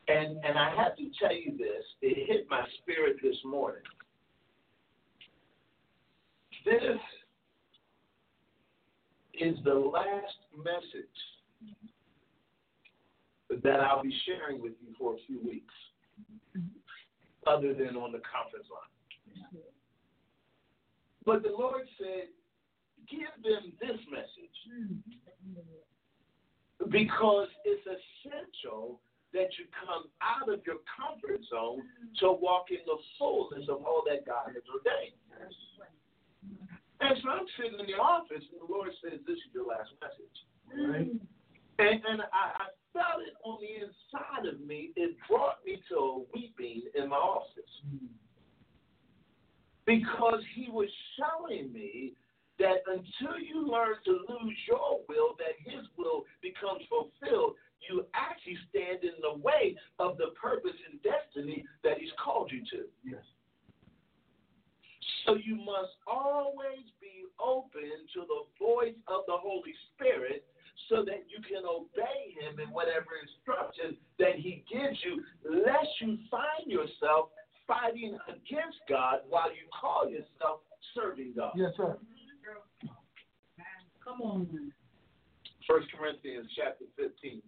And and I have to tell you this, it hit my spirit this morning. This is the last message that I'll be sharing with you for a few weeks, other than on the conference line. But the Lord said, give them this message because it's essential that you come out of your comfort zone to walk in the fullness of all that God has ordained. And so I'm sitting in the office, and the Lord says, This is your last message. Right? And, and I, I felt it on the inside of me. It brought me to a weeping in my office. Mm-hmm. Because he was showing me that until you learn to lose your will, that his will becomes fulfilled, you actually stand in the way of the purpose and destiny that he's called you to. Yes. So you must always be open to the voice of the Holy Spirit so that you can obey him in whatever instruction that he gives you, lest you find yourself fighting against God while you call yourself serving God. Yes, sir. Come on. First Corinthians chapter 15.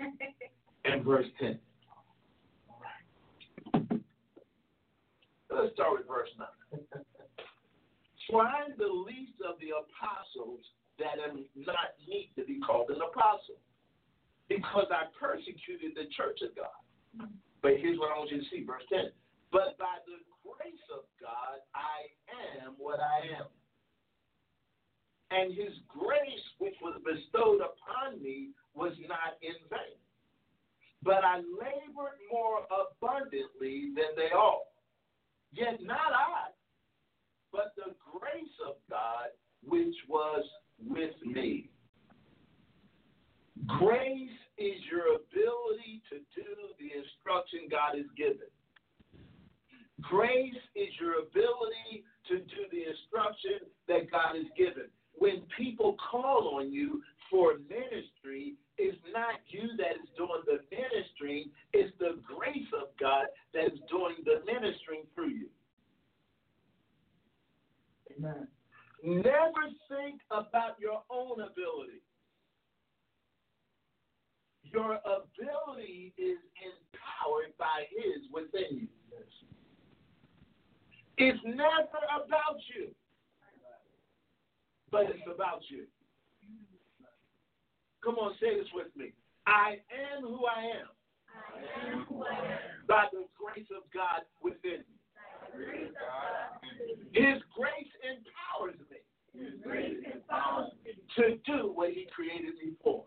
and verse 10. Let's start with verse 9. For I am the least of the apostles that am not meet to be called an apostle, because I persecuted the church of God. But here's what I want you to see, verse 10. But by the grace of God, I am what I am. And his grace, which was bestowed upon me, was not in vain. But I labored more abundantly than they all. Yet not I, but the grace of God which was with me. Grace is your ability to do the instruction God has given. Grace is your ability to do the instruction that God has given. When people call on you for ministry, it's not you that is doing the ministry, it's the grace of God that is doing the ministering through you. Amen. Never think about your own ability. Your ability is empowered by His within It's never about you, but it's about you. Come on, say this with me. I am who I am. By the grace of God within me. His grace empowers me to do what He created me for.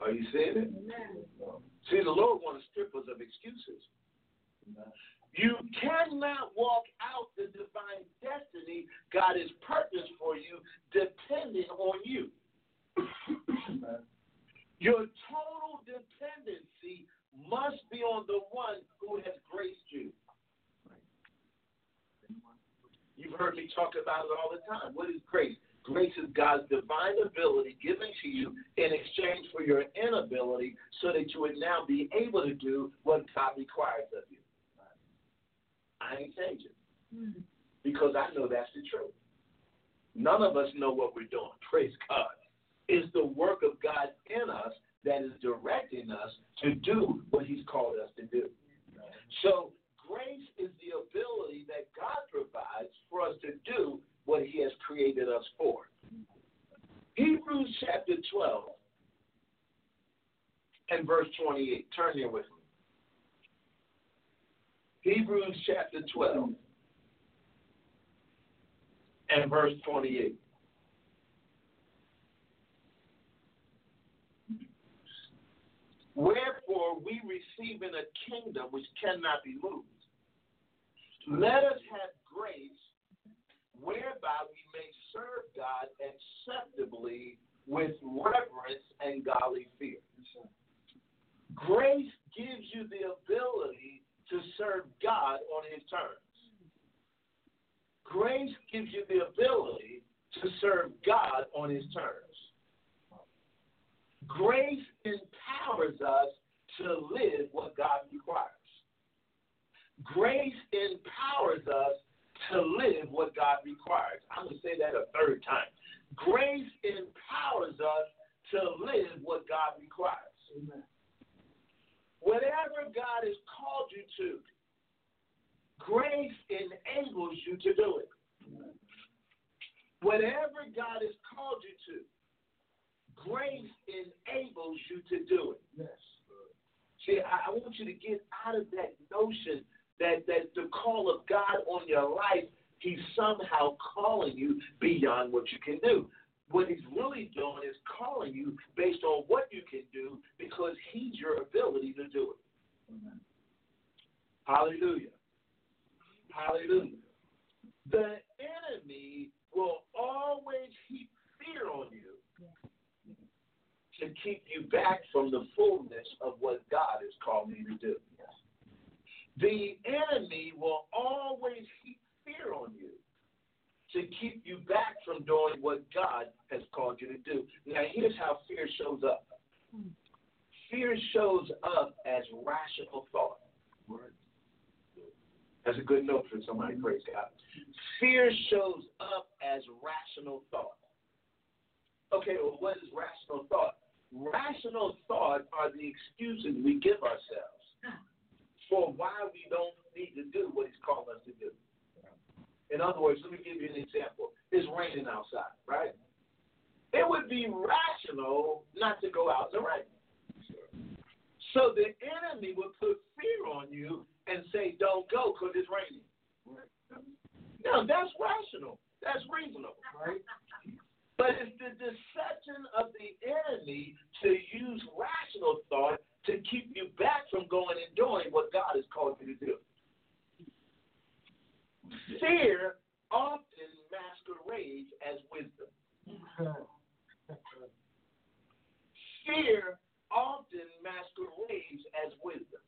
Are you seeing it? See, the Lord wants to strip us of excuses. You cannot walk out the divine destiny God has purposed for you depending on you. Your total dependency must be on the one who has graced you. You've heard me talk about it all the time. What is grace? Grace is God's divine ability given to you in exchange for your inability so that you would now be able to do what God requires of you. I ain't changing hmm. because I know that's the truth. None of us know what we're doing. Praise God. It's the work of God in us that is directing us to do what He's called us to do. So, grace is the ability that God provides for us to do what He has created us for. Hebrews chapter 12 and verse 28. Turn there with me. Hebrews chapter 12 and verse 28. Wherefore we receive in a kingdom which cannot be moved. Let us have grace whereby we may serve God acceptably with reverence and godly fear. Grace gives you the ability to serve God on His terms. Grace gives you the ability to serve God on His terms. Grace empowers us to live what God requires. Grace empowers us to live what God requires. I'm going to say that a third time. Grace empowers us to live what God requires. Amen. Whatever God has called you to, grace enables you to do it. Whatever God has called you to, grace enables you to do it. Yes. See, I, I want you to get out of that notion that, that the call of God on your life, He's somehow calling you beyond what you can do. What He's really doing is calling you based on what you can do because He's your ability to do it. Amen. Hallelujah. Hallelujah. The enemy will always heap fear on you to keep you back from the fullness of what God has called you to do. The enemy will always heap fear on you to keep you back from doing what God has called you to do. Now, here's how fear shows up fear shows up as rational thought. That's a good note for somebody, praise God. Fear shows up as rational thought. Okay, well, what is rational thought? Rational thought are the excuses we give ourselves for why we don't need to do what He's called us to do. In other words, let me give you an example. It's raining outside, right? It would be rational not to go out in the rain. So the enemy would put fear on you and say, don't go because it's raining. Now, that's rational. That's reasonable, right? But it's the deception of the enemy to use rational thought to keep you back from going and doing what God has called you to do. Fear often masquerades as wisdom. Fear often masquerades as wisdom.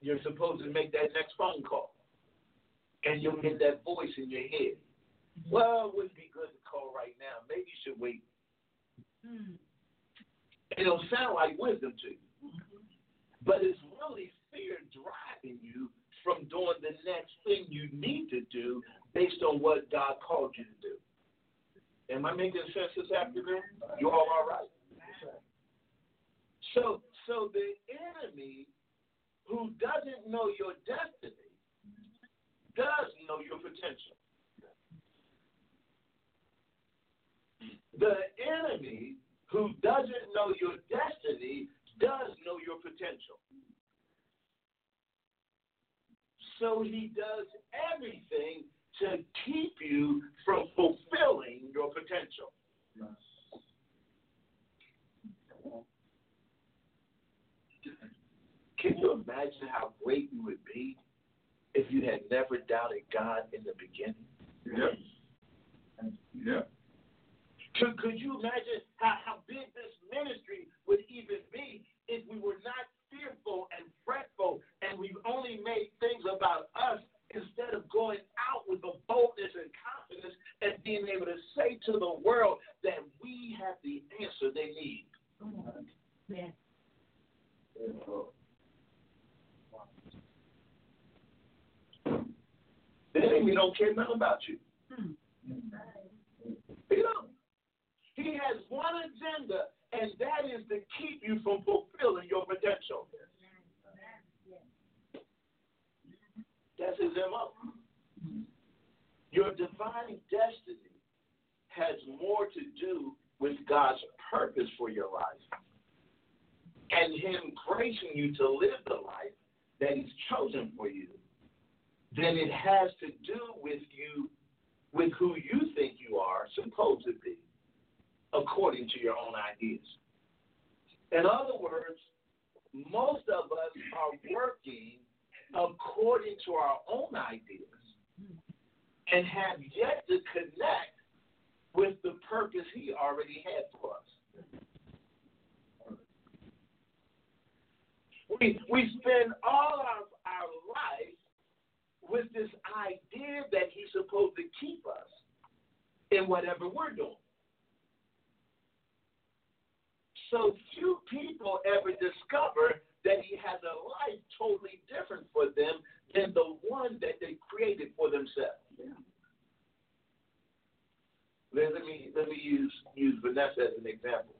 You're supposed to make that next phone call, and you'll get that voice in your head. Well, it wouldn't be good to call right now. Maybe you should wait. It'll sound like wisdom to you, but it's really fear driving you from doing the next thing you need to do based on what God called you to do. Am I making sense this afternoon? You all all right? So, so the enemy who doesn't know your destiny does know your potential. The enemy who doesn't know your destiny does know your potential. So he does everything to keep you from fulfilling your potential. Can you imagine how great you would be if you had never doubted God in the beginning? Yeah. Yeah. Could, could you imagine how, how big this ministry would even be if we were not fearful and fretful and we've only made things about us instead of going out with the boldness and confidence and being able to say to the world that we have the answer they need? Yeah. The enemy don't care nothing about you. Hmm. He don't. He has one agenda, and that is to keep you from fulfilling your potential. That's his MO. Your divine destiny has more to do with God's purpose for your life and Him gracing you to live the life that He's chosen for you than it has to do with you, with who you think you are supposed to be, according to your own ideas. In other words, most of us are working according to our own ideas and have yet to connect with the purpose He already had for us. We, we spend all of our life with this idea that he's supposed to keep us in whatever we're doing. So few people ever discover that he has a life totally different for them than the one that they created for themselves. Let, let me let me use use Vanessa as an example.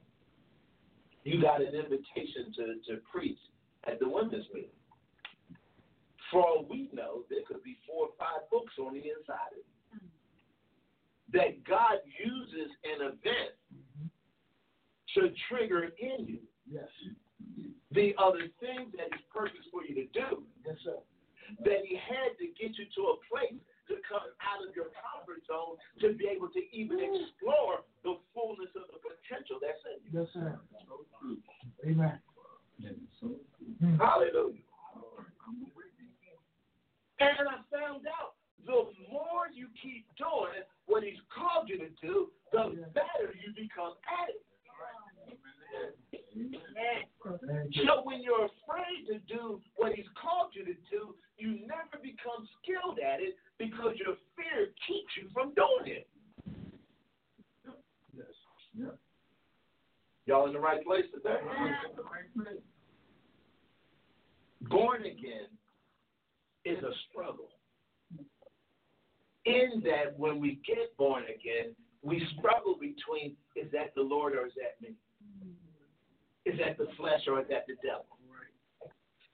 You got an invitation to, to preach at the women's meeting. For all we know, there could be four or five books on the inside of it. Mm. That God uses an event to trigger in you Yes. the other things that He's purpose for you to do. Yes, sir. That He had to get you to a place to come out of your comfort zone to be able to even explore the fullness of the potential that's in you. Yes, sir. Amen. Hmm. Hallelujah. And I found out the more you keep doing what he's called you to do, the better you become at it. So when you're afraid to do what he's called you to do, you never become skilled at it because your fear keeps you from doing it. Yes. Yeah. Y'all in the right place today? Born again is a struggle. In that when we get born again, we struggle between is that the Lord or is that me? Is that the flesh or is that the devil?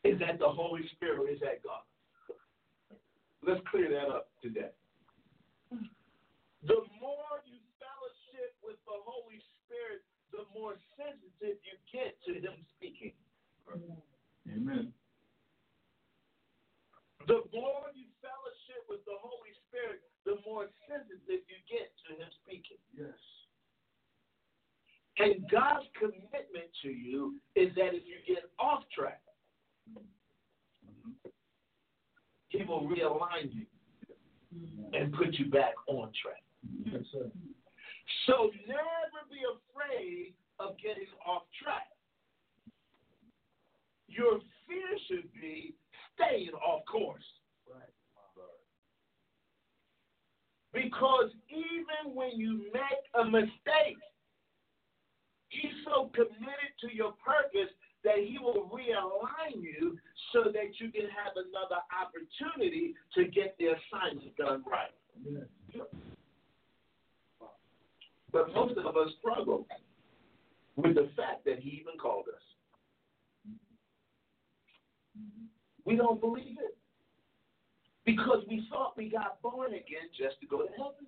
Is that the Holy Spirit or is that God? Let's clear that up today. The more you fellowship with the Holy Spirit, the more sensitive you get to Him speaking. Amen. The more you fellowship with the Holy Spirit, the more sensitive you get to Him speaking. Yes. And God's commitment to you is that if you get off track, He will realign you and put you back on track. Yes. So never be afraid of getting off track. Your fear should be staying off course. Because even when you make a mistake, He's so committed to your purpose that He will realign you so that you can have another opportunity to get the assignment done right. But most of us struggle with the fact that He even called us. We don't believe it. Because we thought we got born again just to go to heaven.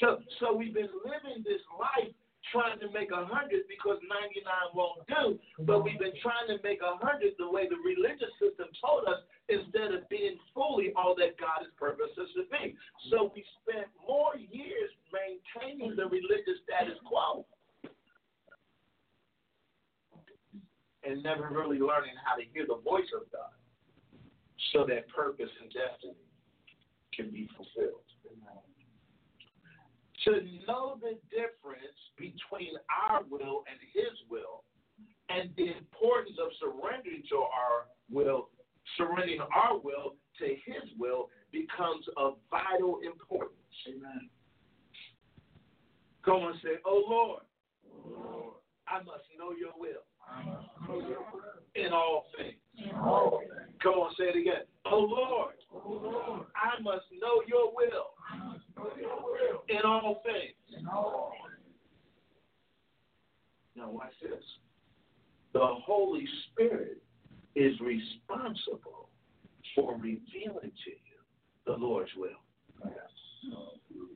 So, so we've been living this life trying to make a hundred because 99 won't do, but we've been trying to make a hundred the way the religious system told us instead of being fully all that God has purposed us to be. So we spent more years maintaining the religious status quo and never really learning how to hear the voice of God so that purpose and destiny can be fulfilled. To know the difference between our will and His will, and the importance of surrendering to our will, surrendering our will to His will becomes of vital importance. Amen. Come on, say, Oh Lord, Lord, I must know your will in all things. Come on, say it again. Oh, oh Lord, I must know your in all things. Now, watch this. The Holy Spirit is responsible for revealing to you the Lord's will.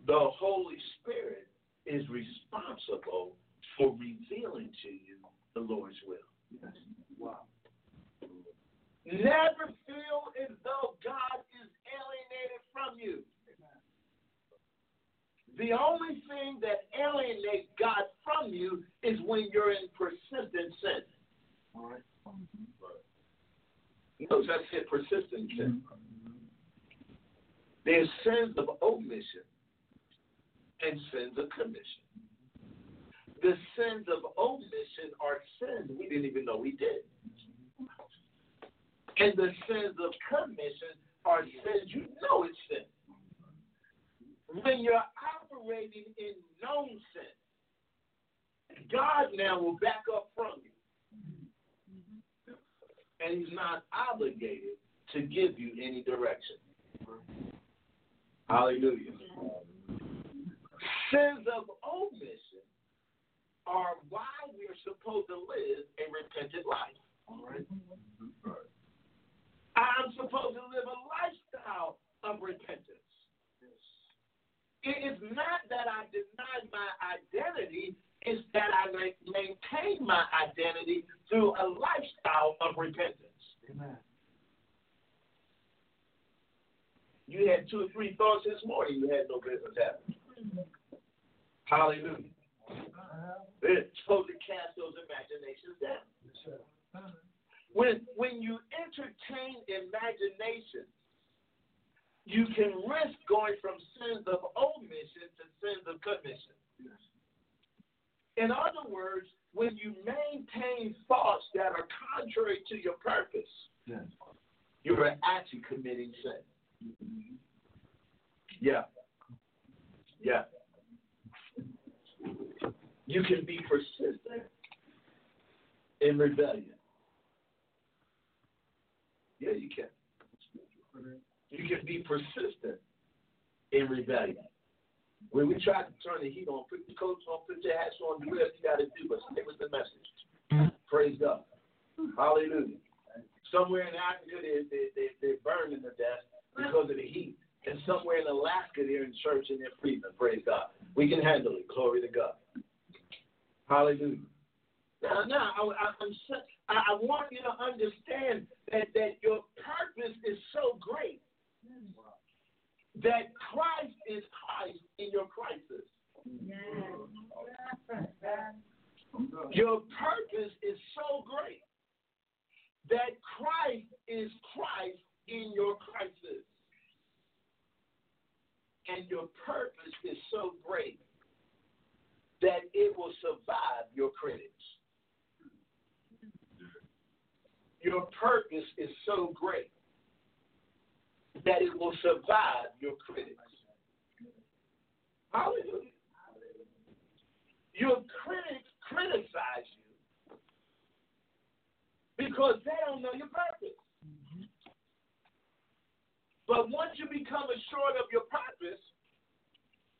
The Holy Spirit is responsible for revealing to you the Lord's will. Wow. Never feel as though God is alienated from you. The only thing that alienates God from you is when you're in persistent sin. All right. Notice I said persistent sin. Mm-hmm. There's sins of omission and sins of commission. The sins of omission are sins we didn't even know we did. And the sins of commission are sins you know it's sin. When you're operating in known sin, God now will back up from you. And He's not obligated to give you any direction. Hallelujah. Sins of omission are why we're supposed to live a repentant life. All right. I'm supposed to live a lifestyle of repentance. It is not that I deny my identity, it's that I maintain my identity through a lifestyle of repentance. Amen. You had two or three thoughts this morning you had no business having. Hallelujah. They're supposed to cast those imaginations down. When when you entertain imagination, you can risk going from sins of omission to sins of commission. Yes. In other words, when you maintain thoughts that are contrary to your purpose, yes. you are actually committing sin. Mm-hmm. Yeah. Yeah. You can be persistent in rebellion. Yeah, you can. You can be persistent in rebellion. When we try to turn the heat on, put the coats on, put your hats on, do whatever you got to do, but stay with the message. Praise God. Hallelujah. Somewhere in Africa, they, they, they, they're burning to death because of the heat. And somewhere in Alaska, they're in church and they're freezing. Praise God. We can handle it. Glory to God. Hallelujah. Now, now I, I'm, I want you to understand that, that your purpose is so great that Christ is Christ in your crisis. Your purpose is so great that Christ is Christ in your crisis. And your purpose is so great that it will survive your critics. Your purpose is so great that it will survive your critics. Hallelujah. Your critics criticize you because they don't know your purpose. But once you become assured of your purpose,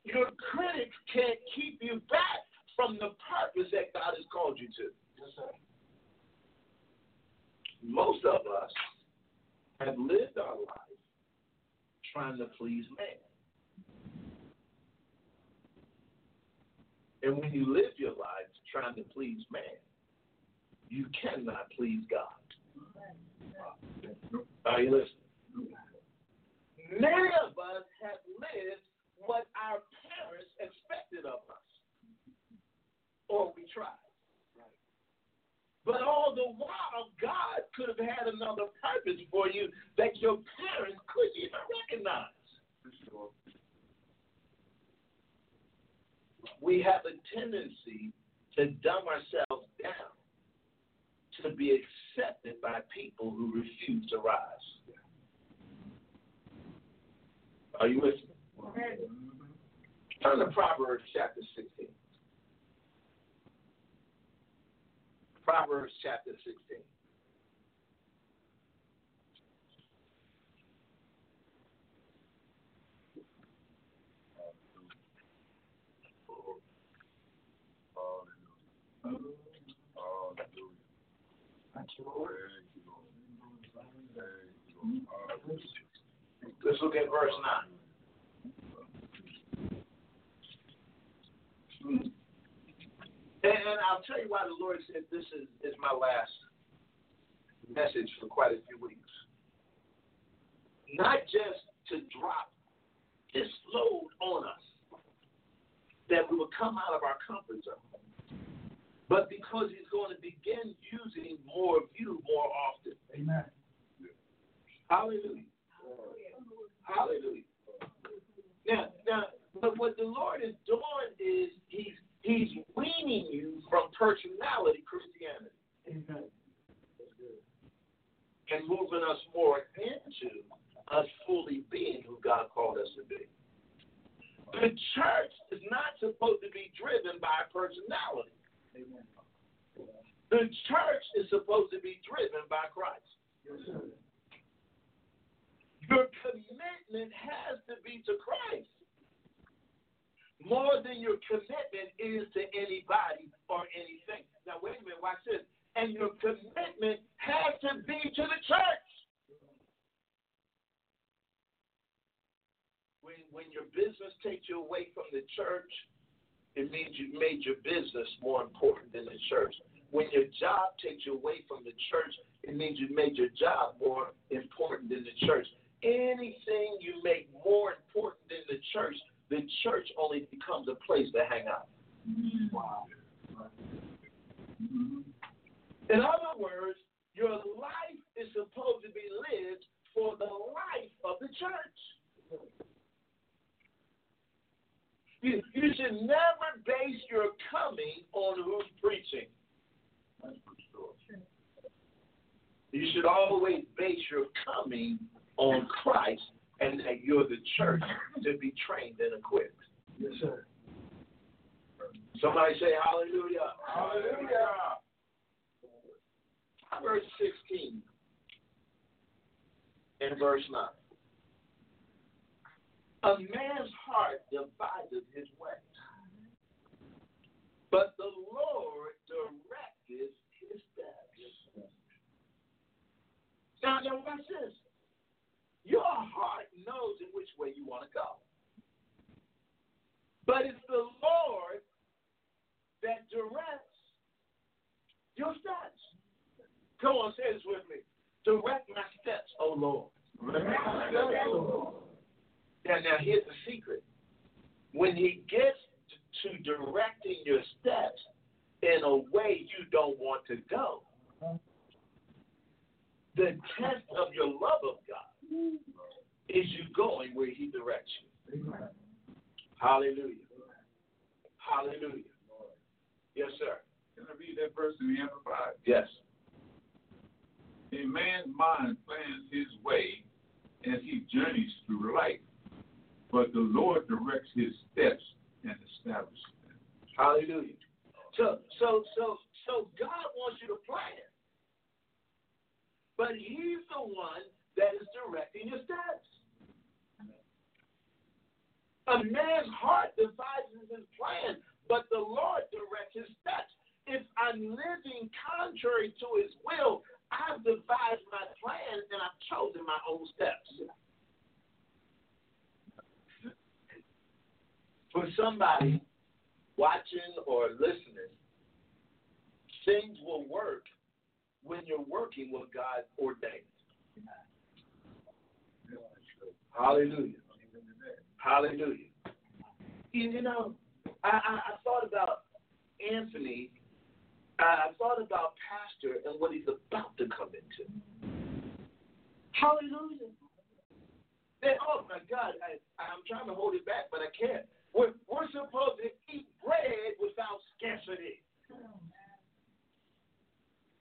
your critics can't keep you back from the purpose that God has called you to. Yes, Most of us have lived our life trying to please man. And when you live your life trying to please man, you cannot please God. Are you listening? Many of us have lived what our parents expected of us, or we tried. But all the while, God could have had another purpose for you that your parents couldn't even recognize. We have a tendency to dumb ourselves down to be accepted by people who refuse to rise. Are you with me? Turn to Proverbs chapter 16. Proverbs chapter 16. Let's look at verse 9. And, and I'll tell you why the Lord said this is, is my last message for quite a few weeks. Not just to drop this load on us, that we will come out of our comfort zone, but because He's going to begin using more of you more often. Amen. Hallelujah. Hallelujah. Now, now, but what the Lord is doing is He's He's weaning you from personality Christianity Amen. and moving us more into us fully being who God called us to be. The church is not supposed to be driven by personality. Amen. The church is supposed to be driven by Christ. Yes. Your commitment has to be to Christ more than your commitment is to anybody or anything. Now, wait a minute, watch this. And your commitment has to be to the church. When, when your business takes you away from the church, it means you made your business more important than the church. When your job takes you away from the church, it means you made your job more important than the church. Anything you make more important than the church, the church only becomes a place to hang out. Mm-hmm. Wow. Mm-hmm. In other words, your life is supposed to be lived for the life of the church. You, you should never base your coming on who's preaching. You should always base your coming on Christ and that you're the church to be trained and equipped. Yes, sir. Somebody say hallelujah. Hallelujah. Verse 16 and verse 9. A man's heart deviseth his way, but the Lord directeth his steps. Now, now watch this. Your heart knows in which way you want to go. But it's the Lord that directs your steps. Come on, say this with me. Direct my steps, O Lord. Now, now here's the secret. When he gets to directing your steps in a way you don't want to go, the test of your love of God is you going where he directs you. Hallelujah. Hallelujah. Yes, sir. Can I read that verse in the Amplified? Yes. A man's mind plans his way as he journeys through life, but the Lord directs his steps and establishes them. Hallelujah. So, so, so, so God wants you to plan, but He's the one that is directing your steps. A man's heart devises his plan, but the Lord directs his steps. If I'm living contrary to His will, I've devised my plans and I've chosen my own steps. For somebody watching or listening, things will work when you're working what God ordained. Hallelujah. Hallelujah. You, you know, I, I, I thought about Anthony. I, I thought about Pastor and what he's about to come into. Hallelujah. Then, oh my God, I, I'm trying to hold it back, but I can't. We're, we're supposed to eat bread without scarcity.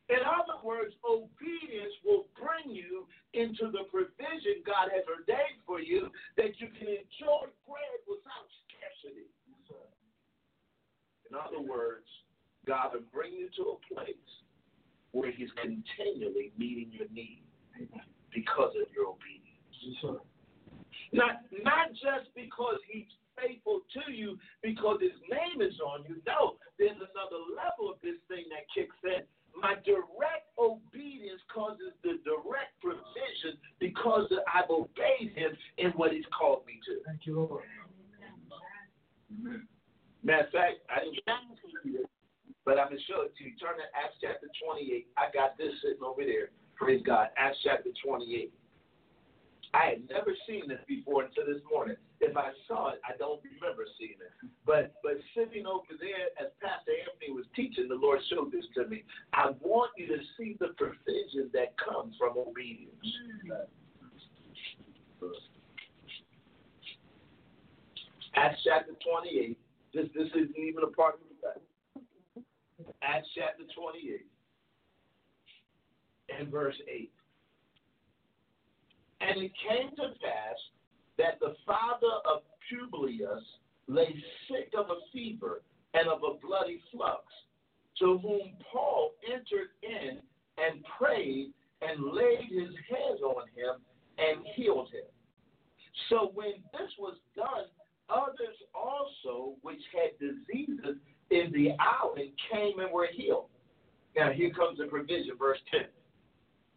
In other words, obedience will bring you into the provision God has ordained for you that you can enjoy bread without scarcity. In other words, God will bring you to a place where He's continually meeting your need because of your obedience. Not, not just because He's faithful to you because His name is on you. No, there's another level of this thing that kicks in my direct obedience causes the direct provision because I've obeyed him in what he's called me to. Thank you, Lord. Matter of fact, I didn't get it, but I'm going to show it to you. Turn to Acts chapter 28. I got this sitting over there. Praise God. Acts chapter 28. I had never seen this before until this morning. If I saw it, I don't remember seeing it. But but sitting over there as Pastor Anthony was teaching, the Lord showed this to me. I want you to see the provision that comes from obedience. Acts chapter 28. This this isn't even a part of the Bible. Acts chapter 28 and verse 8. And it came to pass that the father of Publius lay sick of a fever and of a bloody flux, to whom Paul entered in and prayed and laid his hands on him and healed him. So when this was done, others also which had diseases in the island came and were healed. Now here comes the provision, verse 10.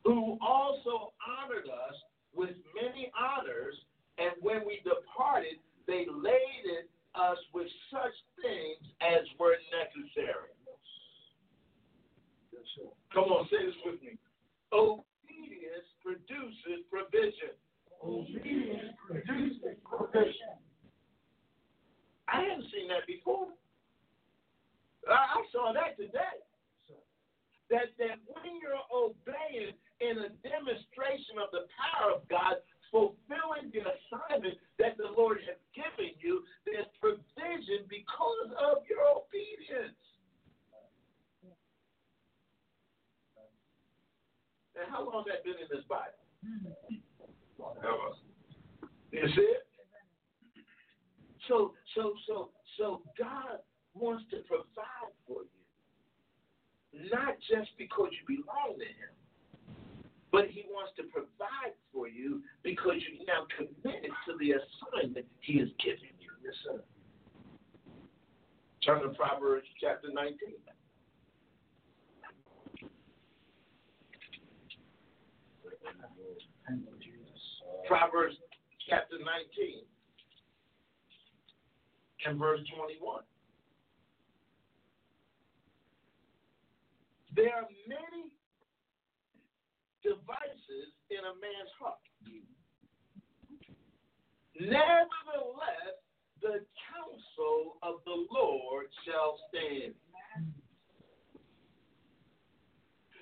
Who also honored us with many honors, and when we departed, they laded us with such things as were necessary. Come on, say this with me. Obedience produces provision. Obedience produces provision. I haven't seen that before. I, I saw that today. That that when you're obeying in a demonstration of the power of God, fulfilling the assignment that the Lord has given you, there's provision because of your obedience. And how long that been in this Bible? You see it? So, so, so, so God wants to provide for you, not just because you belong to Him, but He wants to provide for you because you're now committed to the assignment He has given you. Sir. Turn to Proverbs chapter 19. Proverbs chapter 19 and verse 21. There are many devices in a man's heart. Nevertheless, the counsel of the Lord shall stand.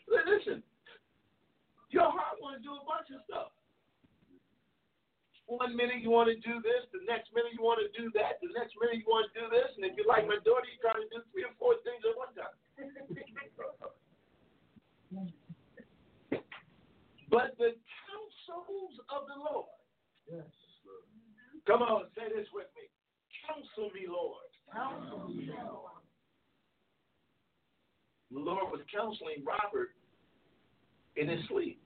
Listen, your heart wants to do a bunch of stuff. One minute you want to do this, the next minute you want to do that, the next minute you want to do this, and if you like my daughter, you try to do three or four things at one time. but the counsels of the Lord. Yes. Come on, say this with me. Counsel me, Lord. Counsel me, Lord. The Lord was counseling Robert in his sleep.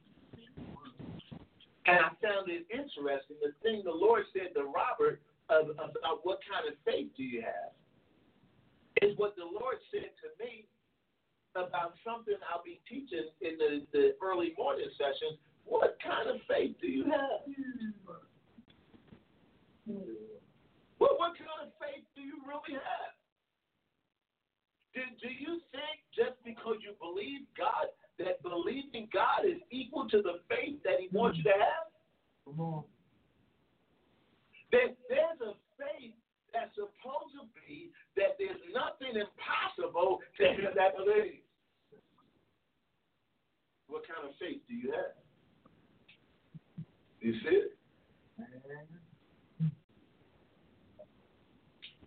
And I found it interesting. The thing the Lord said to Robert of, about what kind of faith do you have is what the Lord said to me about something I'll be teaching in the, the early morning sessions, what kind of faith do you have? What, what kind of faith do you really have? Do, do you think just because you believe God, that believing God is equal to the faith that He wants you to have? Come on. There, there's a faith that's supposed to be that there's nothing impossible to that believes. What kind of faith do you have? You see it?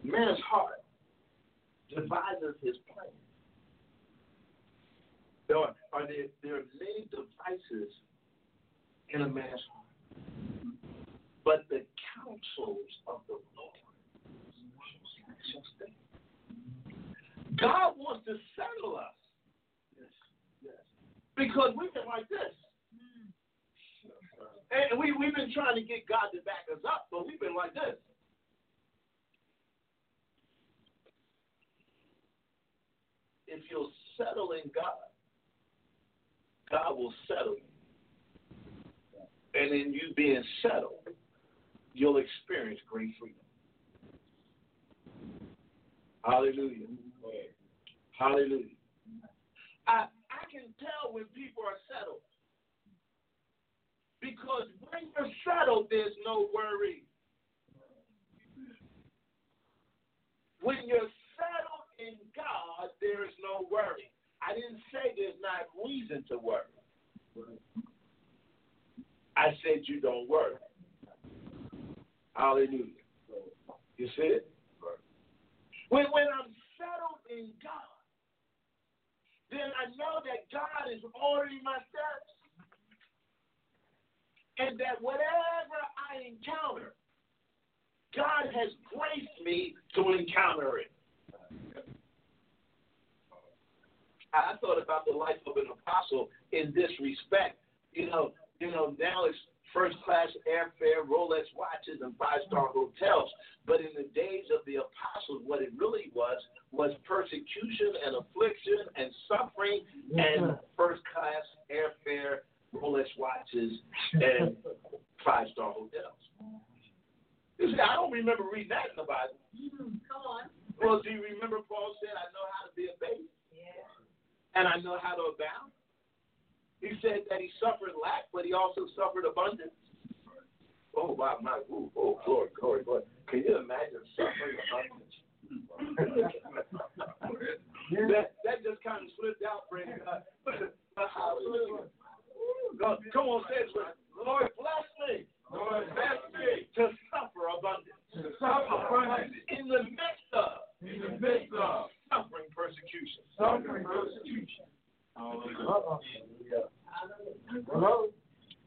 Man's heart devises his plan. There are, are there, there are many devices in a man's heart. But the counsels of the Lord. God wants to settle us. Because we've been like this. And we, we've been trying to get God to back us up, but we've been like this. If you'll settle in God, God will settle you. And in you being settled, you'll experience great freedom. Hallelujah. Hallelujah. I, I can tell when people are settled. Because when you're settled, there's no worry. When you're settled in God, there is no worry. I didn't say there's not reason to worry. I said you don't worry. Hallelujah. You see it? When, when I'm settled in God, then I know that God is ordering my steps. And that whatever I encounter, God has graced me to encounter it. I thought about the life of an apostle in this respect. You know, you know, now it's first class airfare, Rolex watches, and five star hotels. But in the days of the apostles, what it really was was persecution and affliction and suffering and first class airfare, Rolex watches, and five star hotels. You see, I don't remember reading that in the Bible. Mm-hmm. Come on. Well, do you remember Paul said, I know how to be a baby? Yeah. and I know how to abound. He said that he suffered lack, but he also suffered abundance. Oh, wow, my, ooh, oh, glory, glory, glory. Can you imagine suffering abundance? that, that just kind of slipped out, Brandon. Uh, but hallelujah. God, come on, say it. Lord, bless me. Lord, bless me To suffer abundance. to suffer abundance In the midst of in the midst of suffering persecution. suffering persecution. Hello.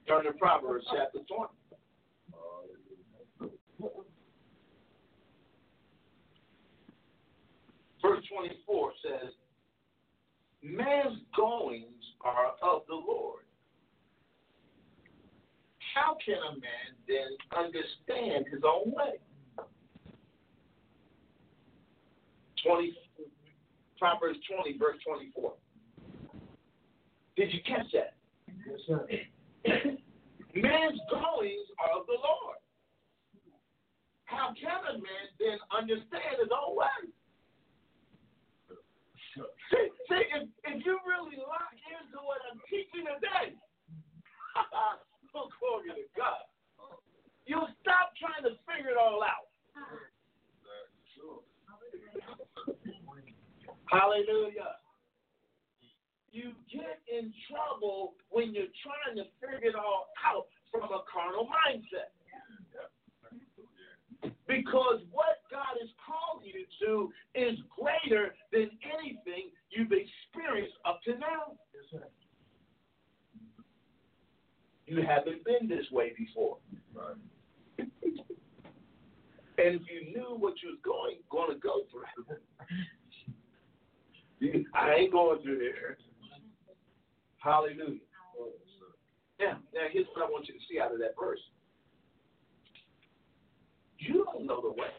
Turn to Proverbs chapter 20. Verse 24 says, Man's goings are of the Lord. How can a man then understand his own way? 20, Proverbs 20, verse 24. Did you catch that? Yes, sir. Man's goings are of the Lord. How can a man then understand his own way? See, see if, if you really lock into what I'm teaching today, oh, glory to God, you'll stop trying to figure it all out. Hallelujah. You get in trouble when you're trying to figure it all out from a carnal mindset. Because what God has called you to is greater than anything you've experienced up to now. You haven't been this way before. and if you knew what you was going going to go through, I ain't going through there. Hallelujah. Now, now here's what I want you to see out of that verse. You don't know the way.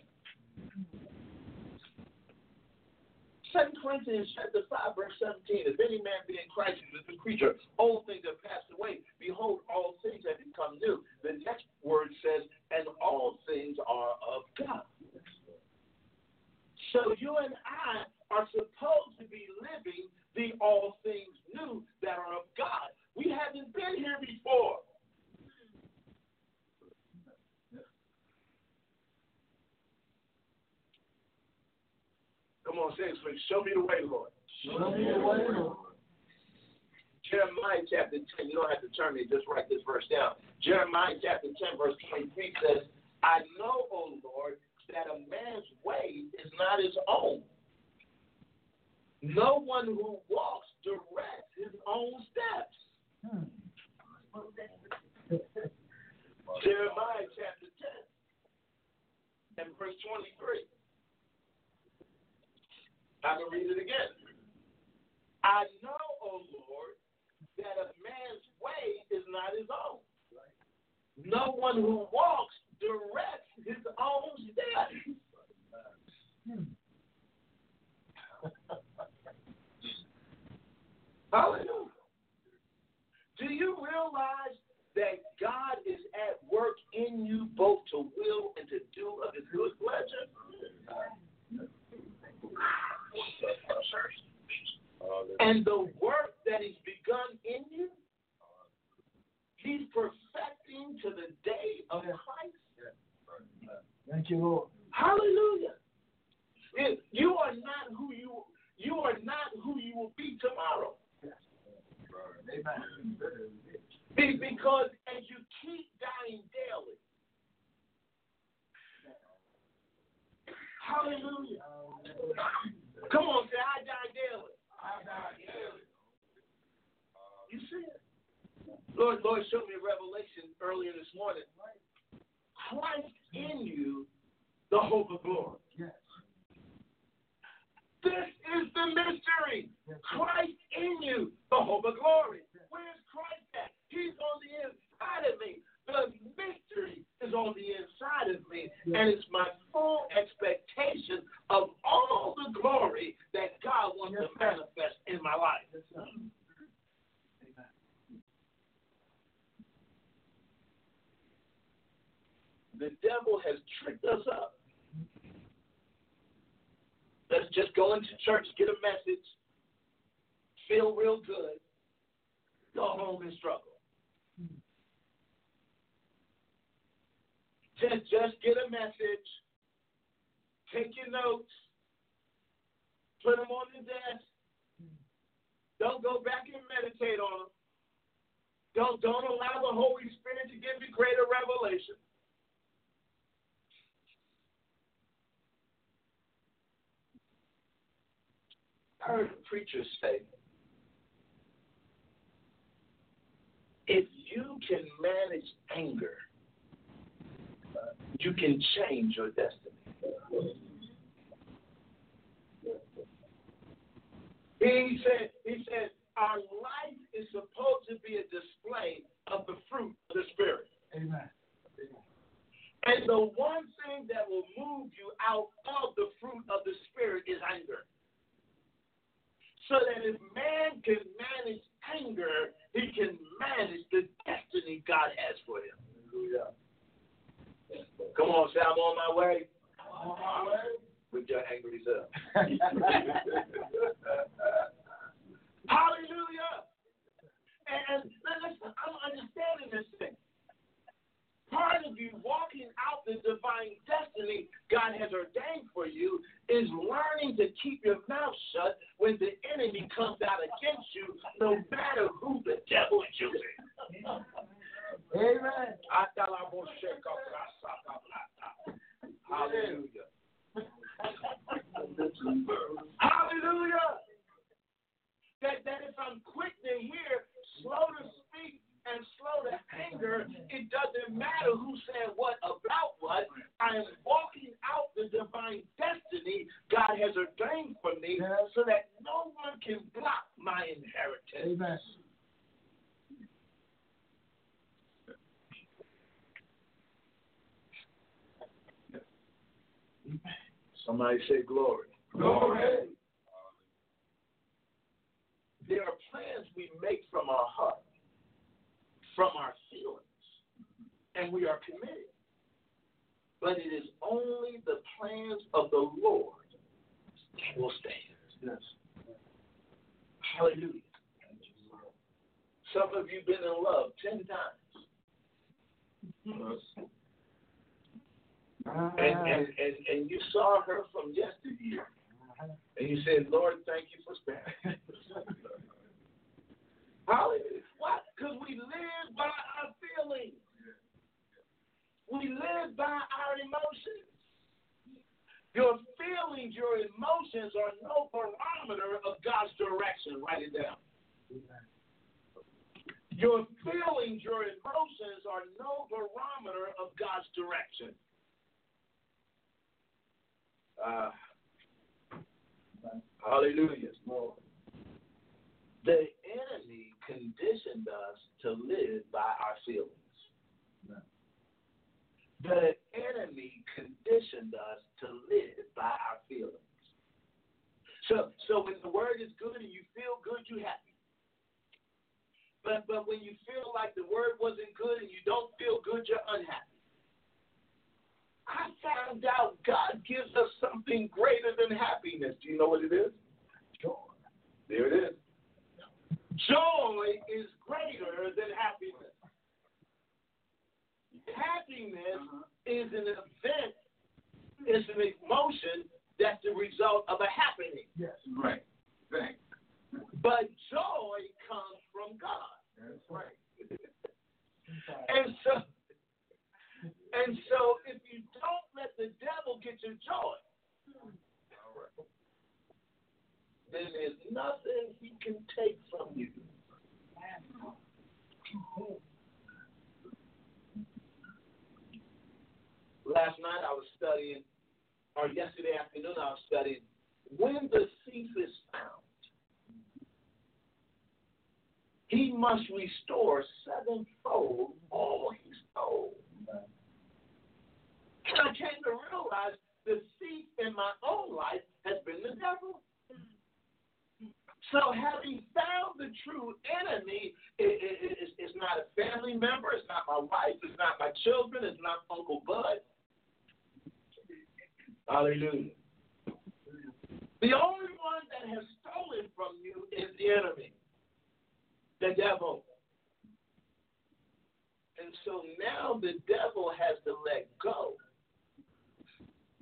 Second Corinthians chapter 5, verse 17. If any man be in Christ, he is a creature. Old things have passed away. Behold, all things have become new. The next word says, and all things are of God. So you and I are supposed to be living the all things new that are of God. We haven't been here before. Come on, say it. Show me the way, Lord. Show me the way, Lord. Jeremiah chapter 10, you don't have to turn me, just write this verse down. Jeremiah chapter 10, verse 23 says, I know, O Lord, that a man's way is not his own. No one who walks directs his own steps. Hmm. Jeremiah chapter 10 and verse 23. I can read it again. I know, O Lord, that a man's way is not his own. No one who walks directs his own steps. Hmm. Hallelujah. Do you realize that God is at work in you both to will and to do of his good pleasure? And the work that he's begun in you, he's perfecting to the day of Christ. Thank you, Lord. Hallelujah. You are not who you you are not who you will be tomorrow. Because as you keep dying daily, hallelujah. Come on, say, I die daily. I die daily. You see it? Lord, Lord showed me a revelation earlier this morning. Christ in you, the hope of glory. This is the mystery. Christ in you, the hope of glory. Where's Christ at? He's on the inside of me. The mystery is on the inside of me. And it's my full expectation of all the glory that God wants to manifest in my life. The devil has tricked us up. Let's just go into church, get a message, feel real good, go home and struggle. Just, just get a message, take your notes, put them on the desk. Don't go back and meditate on them. Don't, don't allow the Holy Spirit to give you greater revelation. Heard a preacher say, if you can manage anger, you can change your destiny. He said, he said, our life is supposed to be a display of the fruit of the Spirit. Amen. And the one thing that will move you out of the fruit of the Spirit is anger. So that if man can manage anger, he can manage the destiny God has for him. Hallelujah. Come on, say, I'm on my way. With your angry self. Hallelujah. And, and listen, I'm understanding this thing. Part of you walking out the divine destiny God has ordained for you is learning to keep your mouth shut when the enemy comes out against you, no matter who the devil is using. Amen. Hallelujah. Hallelujah. That, that if I'm quick to hear, slow to speak, and slow to anger, it doesn't matter who said what about what. I am walking out the divine destiny God has ordained for me so that no one can block my inheritance. Amen. Somebody say glory. Glory. there are plans we make from our heart, from our feelings, and we are committed. But it is only the plans of the Lord that will stand. Yes. Hallelujah. Some of you been in love ten times. And, and, and, and you saw her from yesteryear. And you said, Lord, thank you for sparing. Hallelujah. Because we live by our feelings. We live by our emotions. Your feelings, your emotions are no barometer of God's direction. Write it down. Your feelings, your emotions are no barometer of God's direction. Uh, hallelujah. The enemy conditioned us to live by our feelings. The enemy conditioned us to live by our feelings. So, so when the word is good and you feel good, you're happy. But but when you feel like the word wasn't good and you don't feel good, you're unhappy. I found out God gives us something greater than happiness. Do you know what it is? Joy. There it is. Joy is greater than happiness. Happiness uh-huh. is an event, it's an emotion that's the result of a happening. Yes. Right. Thanks. But joy comes from God. That's right. And so and so if you don't let the devil get your joy, then there's nothing he can take from you. Last night I was studying, or yesterday afternoon I was studying, when the thief is found, he must restore sevenfold all he stole. And I came to realize the thief in my own life has been the devil. So having found the true enemy is, is, is not a family member, it's not my wife, it's not my children, it's not Uncle Bud. Hallelujah. The only one that has stolen from you is the enemy, the devil. And so now the devil has to let go.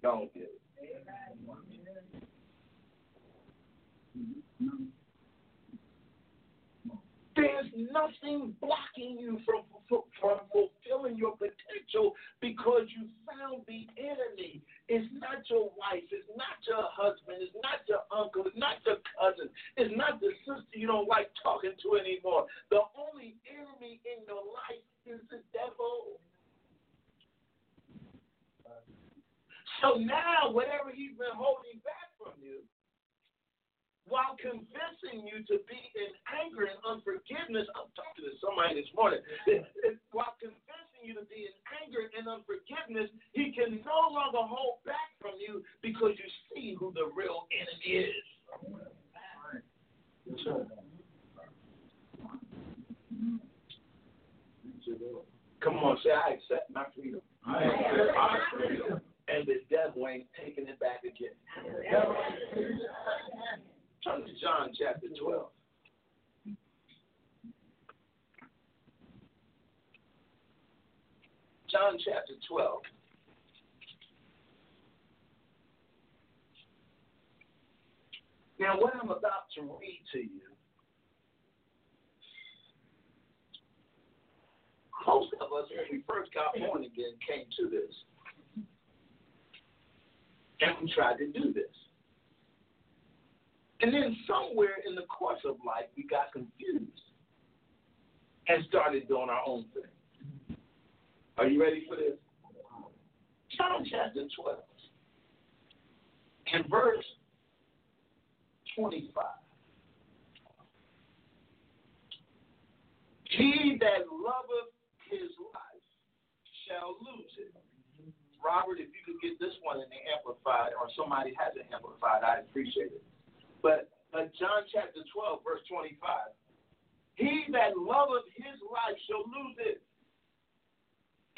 Don't get it. Mm-hmm. There's nothing blocking you from, from, fulfilling your potential because you found the enemy. It's not your wife, it's not your husband, it's not your uncle, it's not your cousin, it's not the sister you don't like talking to anymore. The only enemy in your life is the devil. So now, whatever he's been holding back from you, while convincing you to be in anger and unforgiveness, I'm talking to somebody this morning. While convincing you to be in anger and unforgiveness, he can no longer hold back from you because you see who the real enemy is. Come on, say, I accept my freedom. I accept my freedom. And the devil ain't taking it back again. Turn to John chapter 12. John chapter 12. Now, what I'm about to read to you, most of us, when we first got born again, came to this. And we tried to do this. And then somewhere in the course of life, we got confused and started doing our own thing. Are you ready for this? John chapter 12 and verse 25. He that loveth his life shall lose it. Robert, if you could get this one in the amplified, or somebody has it amplified, I'd appreciate it. But uh, John chapter 12, verse 25. He that loveth his life shall lose it.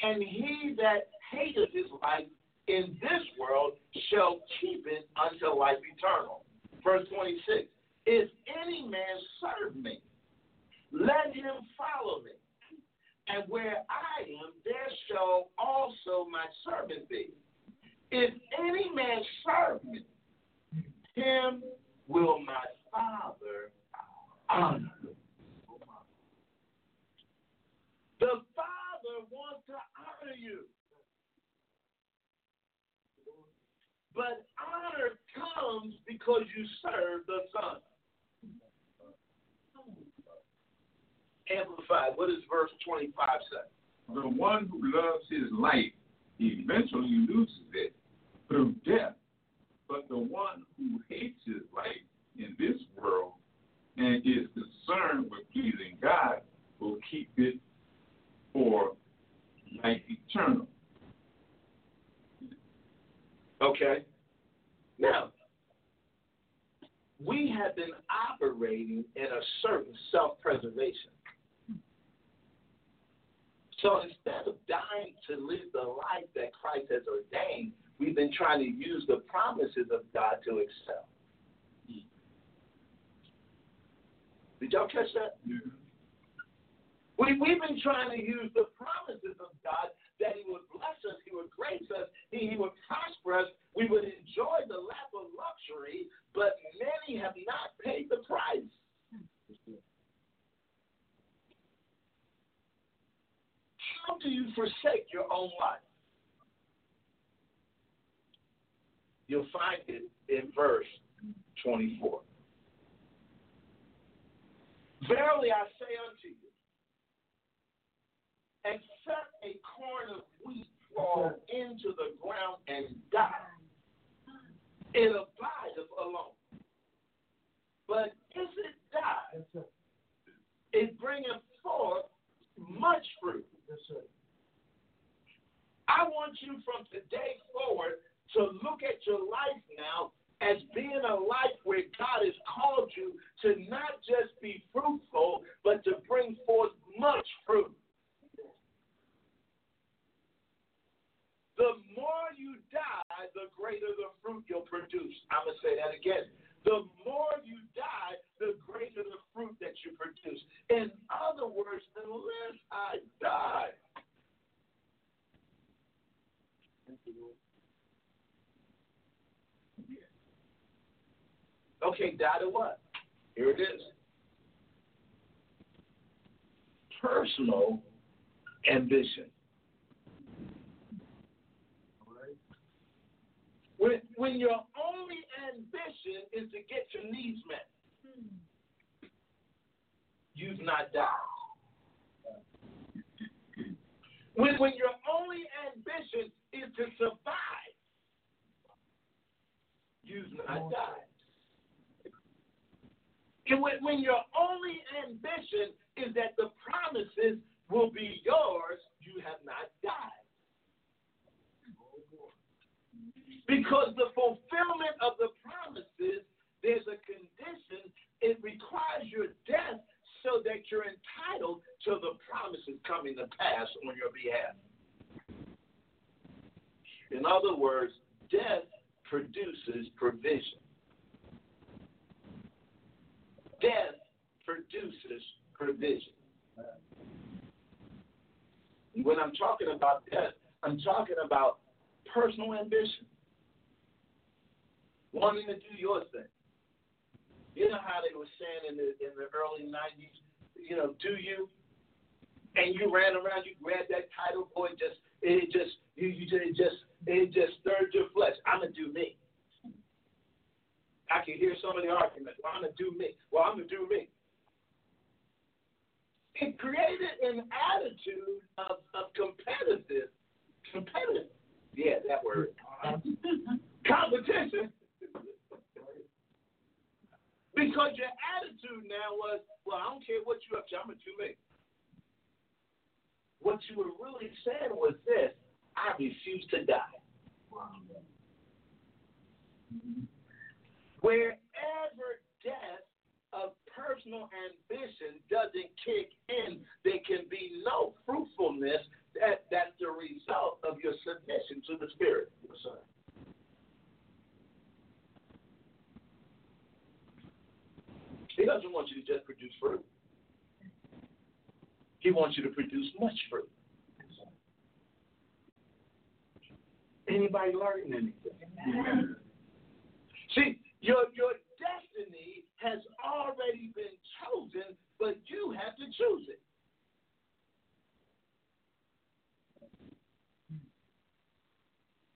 And he that hateth his life in this world shall keep it unto life eternal. Verse 26. If any man serve me, let him follow me. And where I am, there shall also my servant be. If any man serve me, him will my Father honor. The Father wants to honor you. But honor comes because you serve the Son. Amplified. What does verse 25 say? The one who loves his life eventually loses it through death. But the one who hates his life in this world and is concerned with pleasing God will keep it for life eternal. Okay. Now, we have been operating in a certain self preservation. So instead of dying to live the life that Christ has ordained, we've been trying to use the promises of God to excel. Did y'all catch that? Mm-hmm. We, we've been trying to use the promises of God that He would bless us, He would grace us, He, he would prosper us, we would enjoy the lap of luxury, but many have not paid the price. How do you forsake your own life? You'll find it in verse 24. Verily I say unto you, except a corn of wheat fall into the ground and die, it abideth alone. But if it die, it bringeth forth much fruit. I want you from today forward to look at your life now as being a life where God has called you to not just be fruitful, but to bring forth much fruit. The more you die, the greater the fruit you'll produce. I'm going to say that again. The more you die, the greater the fruit that you produce. In other words, unless I die, Okay, die to what? Here it is. Personal ambition. When, when your only ambition is to get your needs met, hmm. you've not died. When, when your only ambition is to survive, you've not died. And when, your only ambition is that the promises will be yours, you have not died. Because the fulfillment of the promises, there's a condition, it requires your death so that you're entitled to the promises coming to pass on your behalf. In other words, death produces provision. Death produces provision. When I'm talking about that, I'm talking about personal ambition wanting to do your thing. You know how they were saying in the in the early '90s, you know, do you? And you ran around, you grabbed that title, boy, just it just you you just it just it just stirred your flesh. I'm gonna do me. I can hear some of the arguments. Well, I'm gonna do me. Well, I'm gonna do me. It created an attitude of, of competitive, competitive. Yeah, that word. Uh-huh. Competition because your attitude now was, well, I don't care what you're up to, I'm going to do me. What you were really saying was this I refuse to die. Wherever death personal ambition doesn't kick in, there can be no fruitfulness that, that's the result of your submission to the Spirit. Yes. He doesn't want you to just produce fruit. He wants you to produce much fruit. Anybody learning anything? See, your your destiny has already been chosen, but you have to choose it.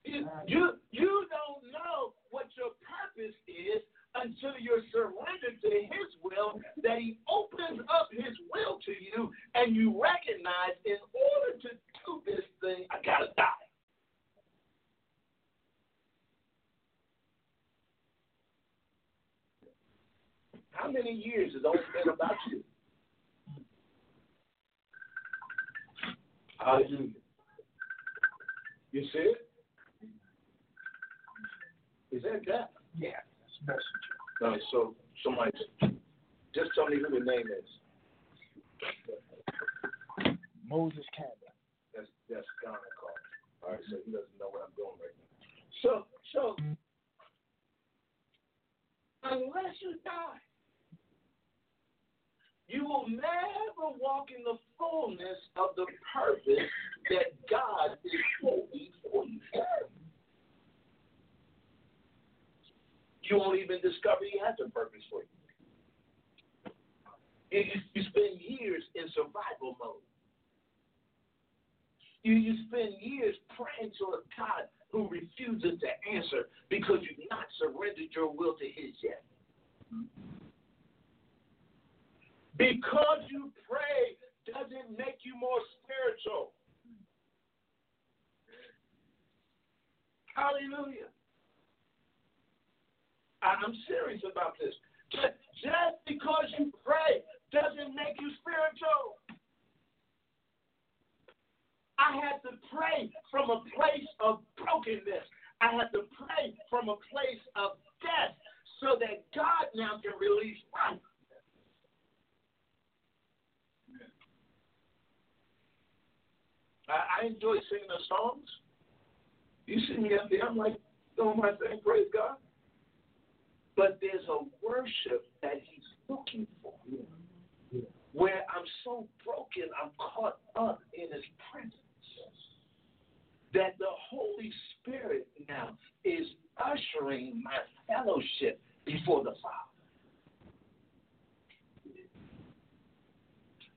You, you, don't know what your purpose is until you're surrendered to His will, that He opens up His will to you, and you recognize in order to do this thing, I gotta die. How many years has only been about you? Hallelujah. You see it? Is that that? Yeah, that's messenger. No, so somebody just tell me who the name is. Moses Campbell. That's that's Ghana call. All right, so he doesn't know what I'm doing right now. So so unless you die, you will never walk in the fullness of the purpose that God is holding for you. You won't even discover He has a purpose for you. You, you spend years in survival mode. You, you spend years praying to a God who refuses to answer because you've not surrendered your will to His yet. Because you pray doesn't make you more spiritual. Hallelujah. I'm serious about this. Just, just because you pray doesn't make you spiritual. I had to pray from a place of brokenness. I had to pray from a place of death so that God now can release life. I, I enjoy singing the songs. You see me up there, I'm like doing my thing, praise God. But there's a worship that He's looking for. Where I'm so broken, I'm caught up in His presence. That the Holy Spirit now is ushering my fellowship before the Father.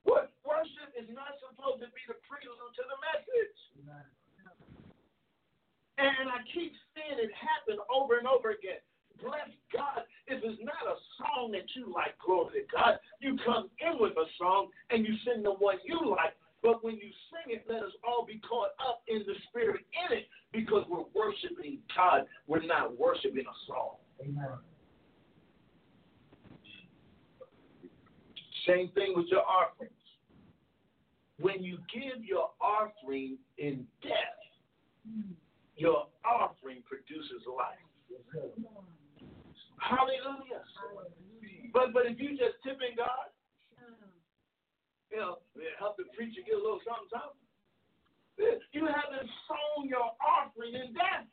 What worship is not supposed to be the prelude to the message. And I keep seeing it happen over and over again. Bless God. If it's not a song that you like, glory to God, you come in with a song and you sing the one you like. But when you sing it, let us all be caught up in the spirit in it because we're worshiping God. We're not worshiping a song. Amen. Same thing with your offerings. When you give your offering in death, your offering produces life. Hallelujah. But but if you just tipping God, you know, help the preacher get a little something, something. You haven't sown your offering in death.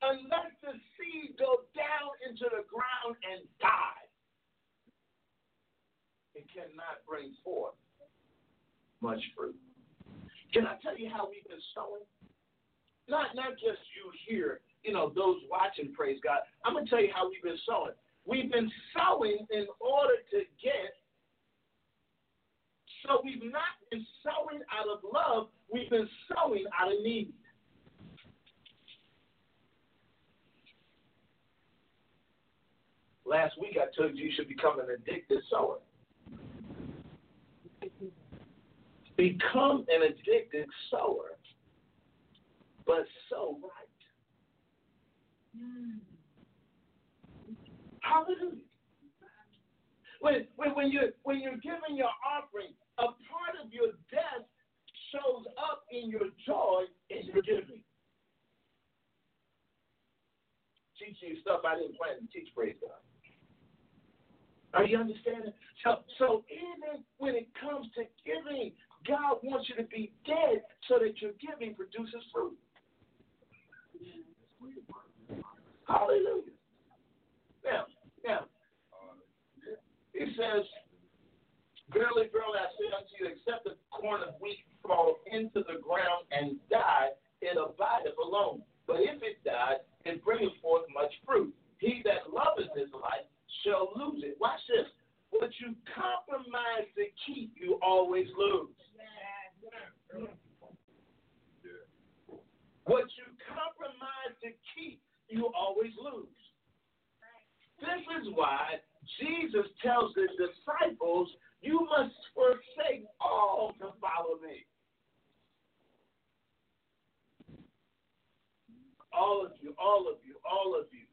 Unless the seed go down into the ground and die, it cannot bring forth much fruit. Can I tell you how we've been sowing? Not not just you here, you know, those watching, praise God. I'm gonna tell you how we've been sowing. We've been sowing in order to get. So we've not been sowing out of love, we've been sowing out of need. Last week I told you you should become an addicted sower. Become an addicted sower, but sow right. Hmm. Hallelujah. When, when, when, you're, when you're giving your offering, a part of your death shows up in your joy in your giving. Teaching you stuff I didn't plan to teach, praise God. Are you understanding? So, so even when it comes to giving, God wants you to be dead so that your giving produces fruit. Hallelujah. Now, now, he says, Verily, verily, I say unto you, except the corn of wheat fall into the ground and die, it abideth alone. But if it die, it bringeth forth much fruit. He that loveth his life shall lose it. Watch this. What you compromise to keep, you always lose. What you compromise to keep, you always lose. This is why Jesus tells the disciples, You must forsake all to follow me. All of you, all of you, all of you.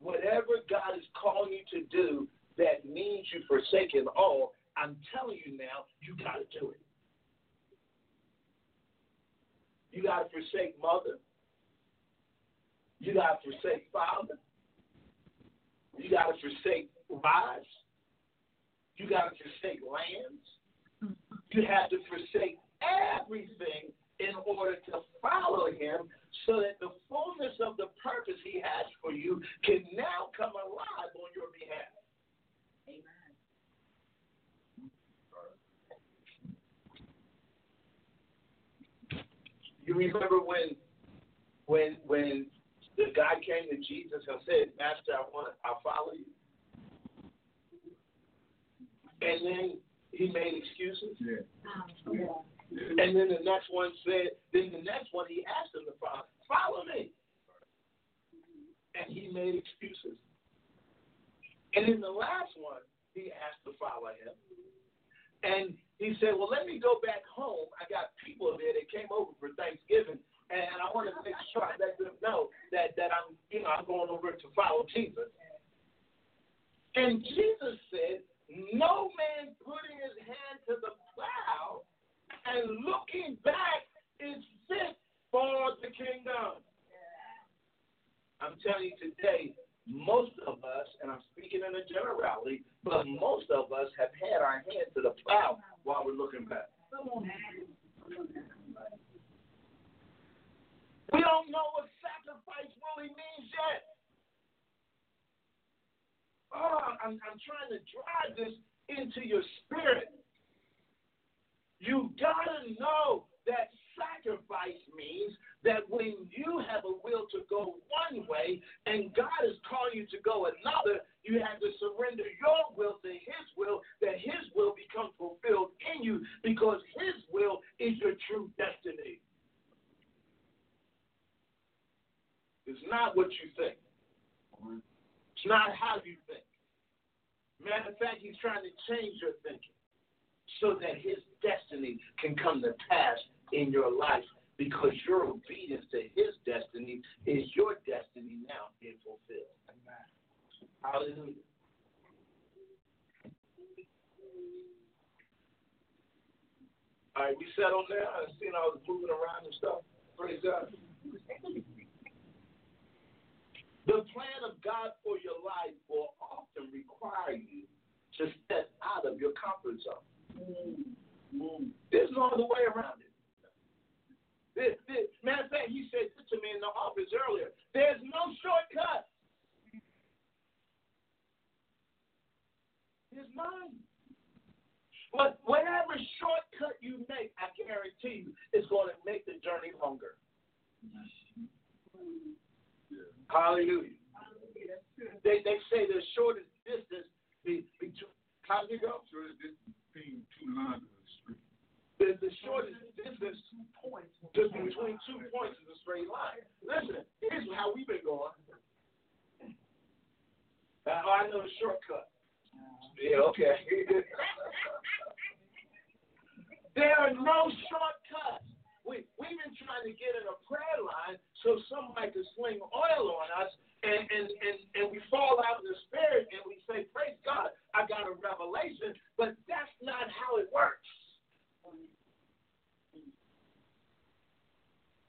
Whatever God is calling you to do that means you forsaken all, I'm telling you now, you got to do it. You got to forsake mother. You got to forsake father. You got to forsake wives. You got to forsake lands. You have to forsake everything in order to follow him so that the fullness of the purpose he has for you can now come alive on your behalf. Amen. You remember when when when the guy came to Jesus and said, Master, I want to I'll follow you. And then he made excuses. Yeah. And then the next one said, then the next one he asked him to follow, follow me. And he made excuses. And then the last one, he asked to follow him. And he said, Well, let me go back home. I got people there that came over for Thanksgiving, and I want to make sure I let them know that, that I'm, you know, I'm going over to follow Jesus. And Jesus said, No man putting his hand to the plow and looking back is fit for the kingdom. I'm telling you today, most of us, and I'm speaking in a generality, but most of us have had our hand to the plow while we're looking back. We don't know what sacrifice really means yet. Oh, I'm, I'm trying to drive this into your spirit. You gotta know that sacrifice means that when you have a will to go one way and God is calling you to go another, you have to surrender your will to His will, that His will becomes fulfilled in you because His will is your true destiny. It's not what you think. It's not how you think. Matter of fact, he's trying to change your thinking so that his destiny can come to pass in your life because your obedience to his destiny is your destiny now being fulfilled. Hallelujah. All right, we settled now. I seen I was moving around and stuff. Praise God. The plan of God for your life will often require you to step out of your comfort zone. Mm. There's no other way around it. This, this, matter of fact, he said this to me in the office earlier. There's no shortcut. There's none. But whatever shortcut you make, I guarantee you, it's going to make the journey longer. Hallelujah. They they say the shortest distance between how does it go? Shortest distance between two lines of the street. The, the shortest distance points just between two points is a straight line. Listen, here's how we've been going. Uh, I know the shortcut. Yeah, okay. there are no shortcuts. We, we've been trying to get in a prayer line so somebody can sling oil on us, and, and, and, and we fall out in the spirit and we say, Praise God, I got a revelation, but that's not how it works.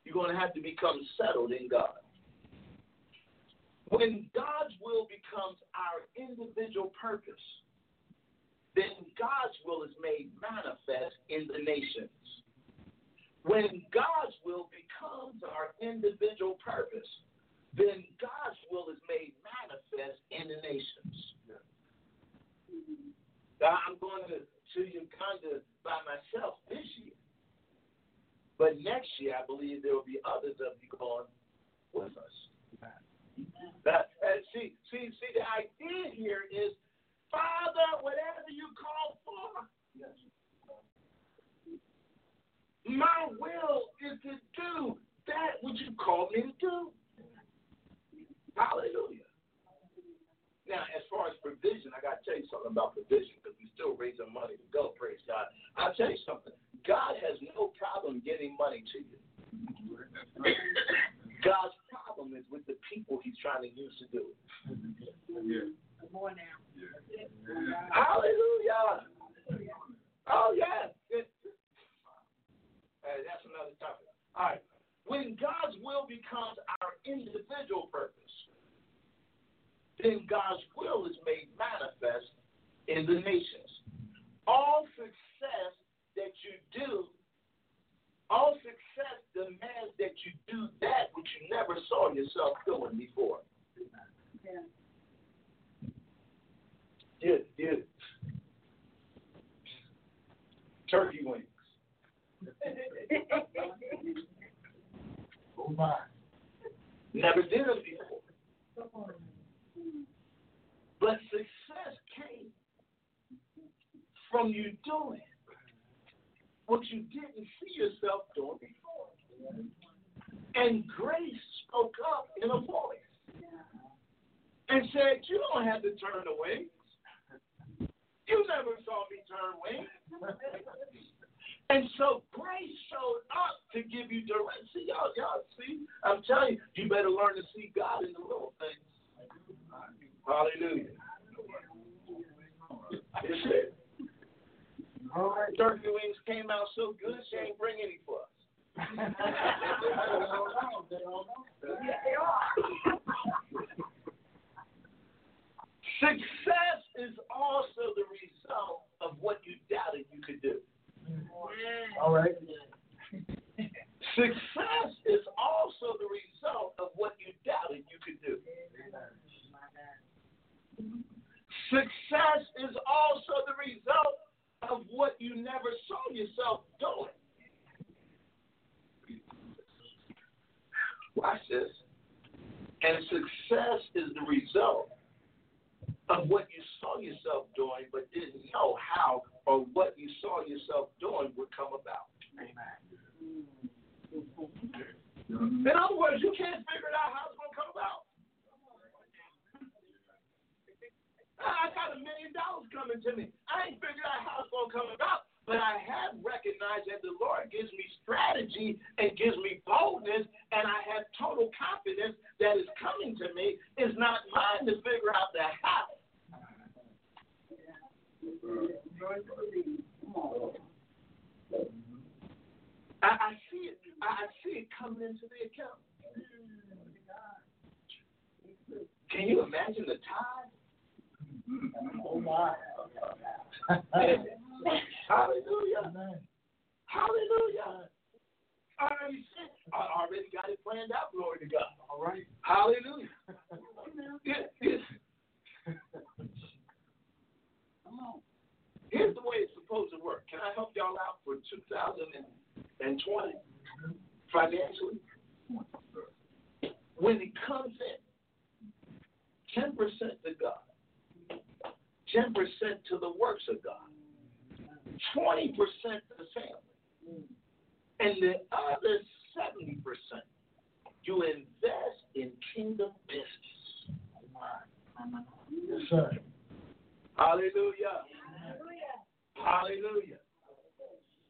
You're going to have to become settled in God. When God's will becomes our individual purpose, then God's will is made manifest in the nations. When God's will becomes our individual purpose, then God's will is made manifest in the nations. Now, I'm going to, to Uganda by myself this year. But next year, I believe there will be others of you going with us. That, and see, see, see, the idea here is, Father, whatever you call for, my will is to do that which you called me to. Hallelujah. Now, as far as provision, I got to tell you something about provision because we're still raising money to go, praise God. I'll tell you something. God has no problem getting money to you. God's problem is with the people he's trying to use to do it. Yeah. More now. Hallelujah. Oh. Good. Hey, that's another topic. All right. When God's will becomes our individual purpose, then God's will is made manifest in the nations. All success that you do, all success demands that you do that which you never saw yourself doing before. Yeah, yeah. Turkey wings. Oh my. Never did it before. But success came from you doing what you didn't see yourself doing before. And grace spoke up in a voice and said, You don't have to turn away. You never saw me turn away. And so grace showed up to give you direction. See, y'all, y'all see? I'm telling you, you better learn to see God in the little things. Hallelujah. That's it. All right. Turkey wings came out so good, she ain't bring any for us. Success is also the result of what you doubted you could do. All right. Success is also the result of what you doubted you could do. Success is also the result of what you never saw yourself doing. Watch this. And success is the result of what you saw yourself doing but didn't know how or what you saw yourself doing would come about. Amen. In other words, you can't figure it out how it's going to come about. I got a million dollars coming to me. I ain't figured out how it's going to come about, but I have recognized that the Lord gives me strategy and gives me boldness, and I have total confidence that is coming to me. It's not mine to figure out the how. I, I see it. I, I see it coming into the account. Can you imagine the tide? Oh my. Hallelujah. Hallelujah. I already said, I already got it planned out. Glory to God. All right. Hallelujah. It- it's- Here's the way it's supposed to work. Can I help y'all out for 2020 financially? When it comes in, 10% to God, 10% to the works of God, 20% to the family, and the other 70% you invest in kingdom business. Yes, sir. Hallelujah. Hallelujah.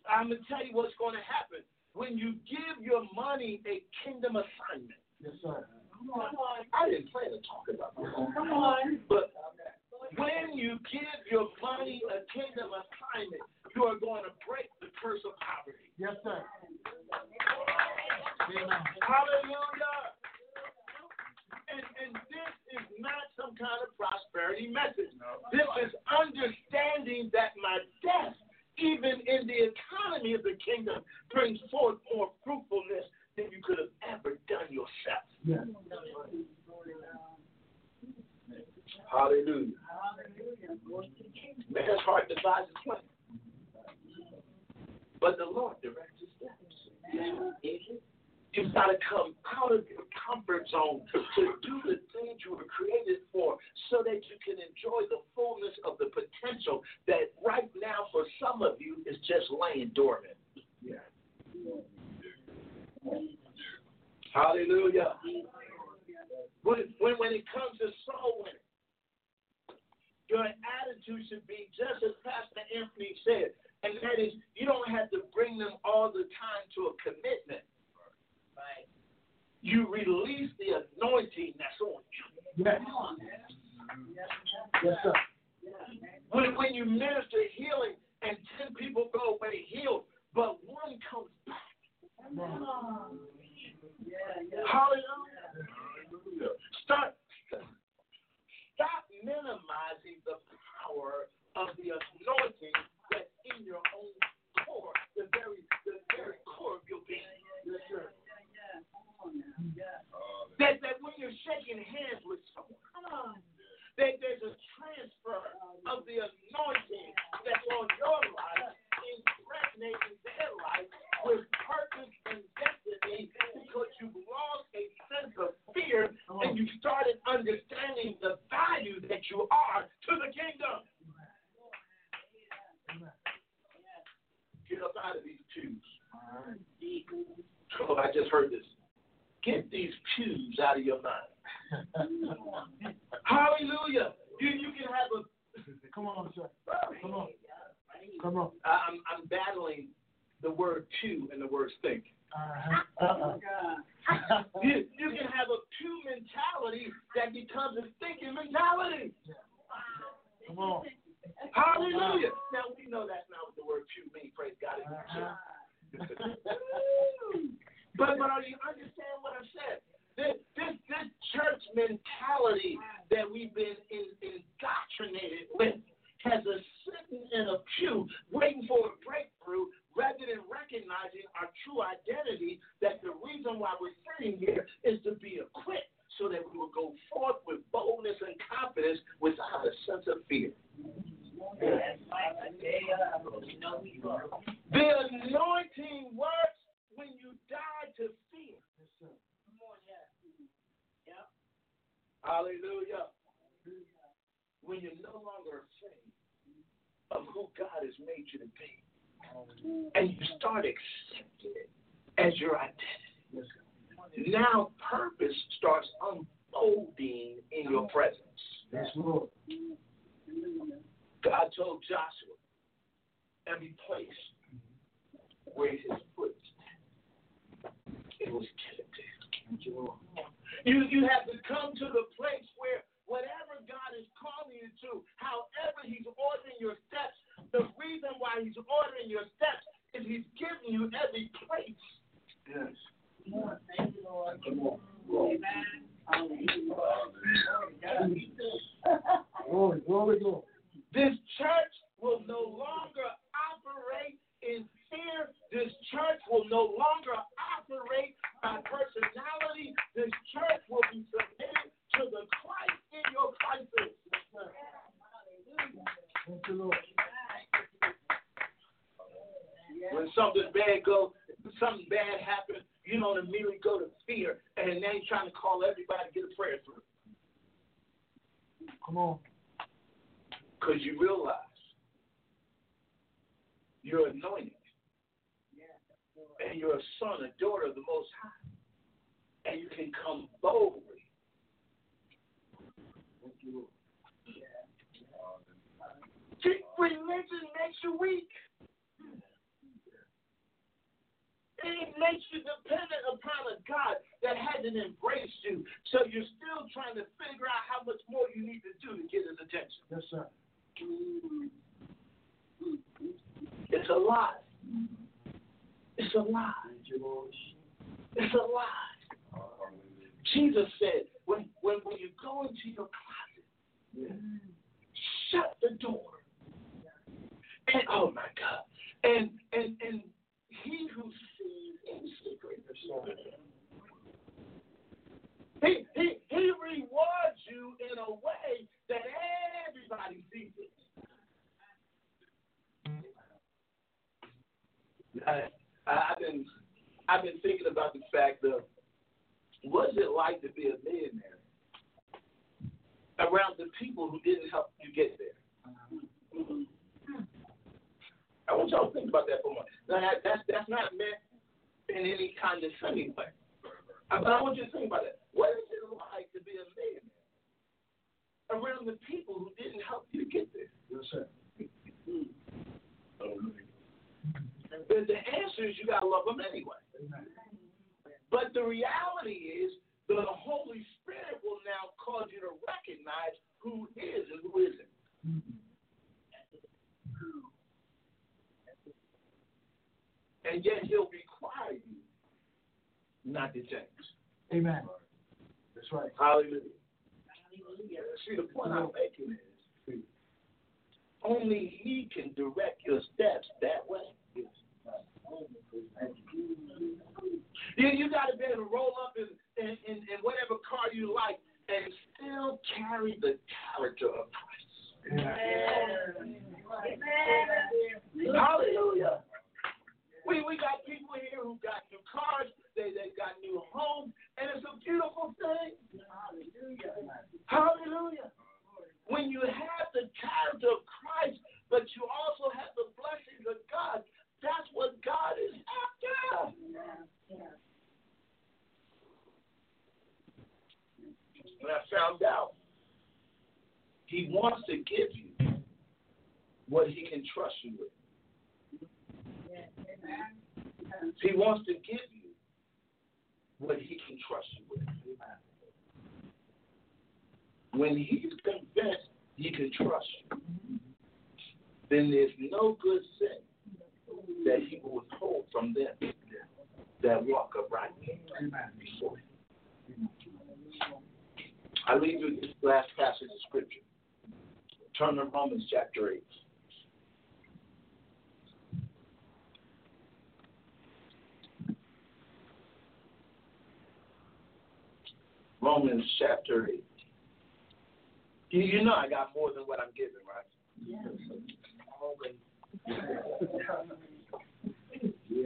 I'm going to tell you what's going to happen. When you give your money a kingdom assignment, Yes, sir. Come on. I didn't plan to talk about this. Come on. But when you give your money a kingdom assignment, you are going to break the curse of poverty. Yes, sir. Hallelujah. And, and this is not some kind of prosperity message. This is understanding that my death, even in the economy of the kingdom, brings forth more fruitfulness than you could have ever done yourself. Yeah. Hallelujah. Man's heart devises plan. But the Lord directs his steps. You've got to come out of your comfort zone to do the things you were created for so that you can enjoy the fullness of the potential that right now for some of you is just laying dormant. Yeah. Hallelujah. When, when, when it comes to soul your attitude should be just as Pastor Anthony said, and that is you don't have to bring them all the time to a commitment. Right. You release the anointing that's on you. Yes. Yes, sir. When, when you minister healing and 10 people go away healed, but one comes back. Hallelujah. Stop. stop minimizing the power of the anointing that's in your own core, the very, the very core of your being. Yes, sir. That, that when you're shaking hands with someone, that there's a transfer of the anointing that's on your life, impregnating their life with purpose and destiny because you've lost a sense of fear and you started understanding the value that you are to the kingdom. Get up out of these pews. Oh, I just heard this. Get these pews out of your mind. Hallelujah. You, you can have a. Come on, sir. Come on. Come on. I'm, I'm battling the word pew and the word think. Uh-huh. Uh-uh. You, you can have a pew mentality that becomes a thinking mentality. Come on. Hallelujah. Now we know that's not what the word pew means. Praise God. but but are you understand what I said? This, this this church mentality that we've been in, indoctrinated with has us sitting in a pew waiting for a breakthrough rather than recognizing our true identity that the reason why we're sitting here is to be equipped so that we will go forth with boldness and confidence without a sense of fear. The anointing works when you die to fear. Hallelujah. When you're no longer afraid of who God has made you to be. And you start accepting it as your identity. Now purpose starts unfolding in your presence. Lord. God told Joshua, every place where his foot it was given to him. You you have to come to the place where whatever God is calling you to, however He's ordering your steps, the reason why He's ordering your steps is He's giving you every place. Yes. Glory, glory, glory. This church will no longer operate in fear. This church will no longer operate by personality. This church will be submitted to the Christ in your crisis. Thank you, Lord. When something bad go, something bad happens, you don't immediately go to fear, and then you're trying to call everybody to get a prayer through. Come on. Because you realize you're anointed. And you're a son, a daughter of the Most High. And you can come boldly. Religion makes you weak. It makes you dependent upon a God that hasn't embraced you. So you're still trying to figure out how much more you need to do to get his attention. Yes, sir. It's a lie. It's a lie. It's a lie. Jesus said, when, when, when you go into your closet Shut the door. And oh my God. And and and he who sees in secret. He, he, he rewards you in a way that everybody sees it. I've been I've been thinking about the fact of what's it like to be a millionaire around the people who didn't help you get there. I want y'all to think about that for a moment. Now that, that's that's not meant in any kind of condescending way. But I want you to think about that. What is it like to be a millionaire around the people who didn't help you get there? Yes, sir. The, the answer is you gotta love them anyway. But the reality is the Holy Spirit will now cause you to recognize who is and who isn't. And yet he'll require you not to change. Amen. That's right. Hallelujah. See, the point I'm making is only He can direct your steps that way. You, you got to be able to roll up in, in, in, in whatever car you like and still carry the character of Christ. Hallelujah. We, we got people here who got new cars, they, they got new homes, and it's a beautiful thing. Hallelujah. Hallelujah. When you have the character of Christ, but you also have the blessings of God, that's what God is after. When I found out, He wants to give you what He can trust you with. He wants to give you what He can trust you with. When He's convinced He can trust you, then there's no good thing that He will withhold from them that walk upright before Him. I leave you with this last passage of Scripture. Turn to Romans chapter 8. Romans chapter 8. You, you know I got more than what I'm giving, right? Did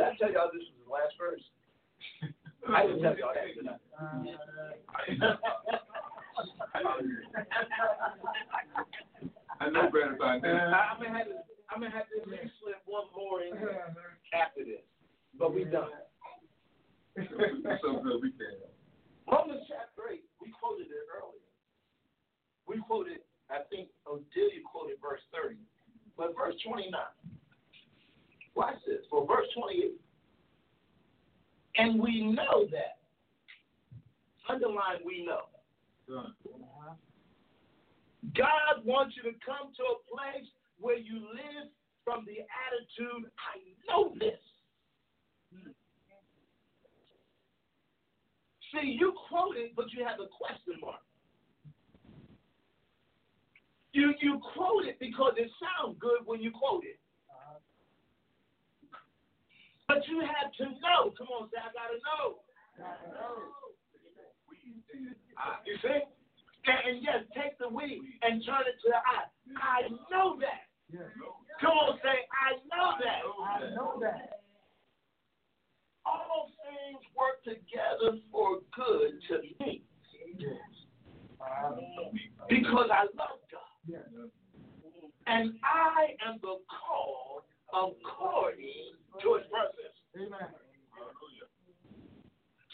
I tell y'all this was the last verse? I didn't tell y'all that, did I? I know better. I'm gonna have to, I'm gonna have to at least slip one more in after this, but we done. so good we can. Romans chapter eight, we quoted it earlier. We quoted, I think Odelia quoted verse thirty, but verse twenty nine. Watch this. For verse twenty eight, and we know that. Underline, we know. God wants you to come to a place where you live from the attitude, I know this. See, you quote it, but you have a question mark. You you quote it because it sounds good when you quote it. But you have to know. Come on, say, I gotta know. Uh, you see? And, and yes, take the we and turn it to the I. I know that. Come on, say, I know that. I know that. All things work together for good to me because I love God. And I am the called according to his purpose. Amen.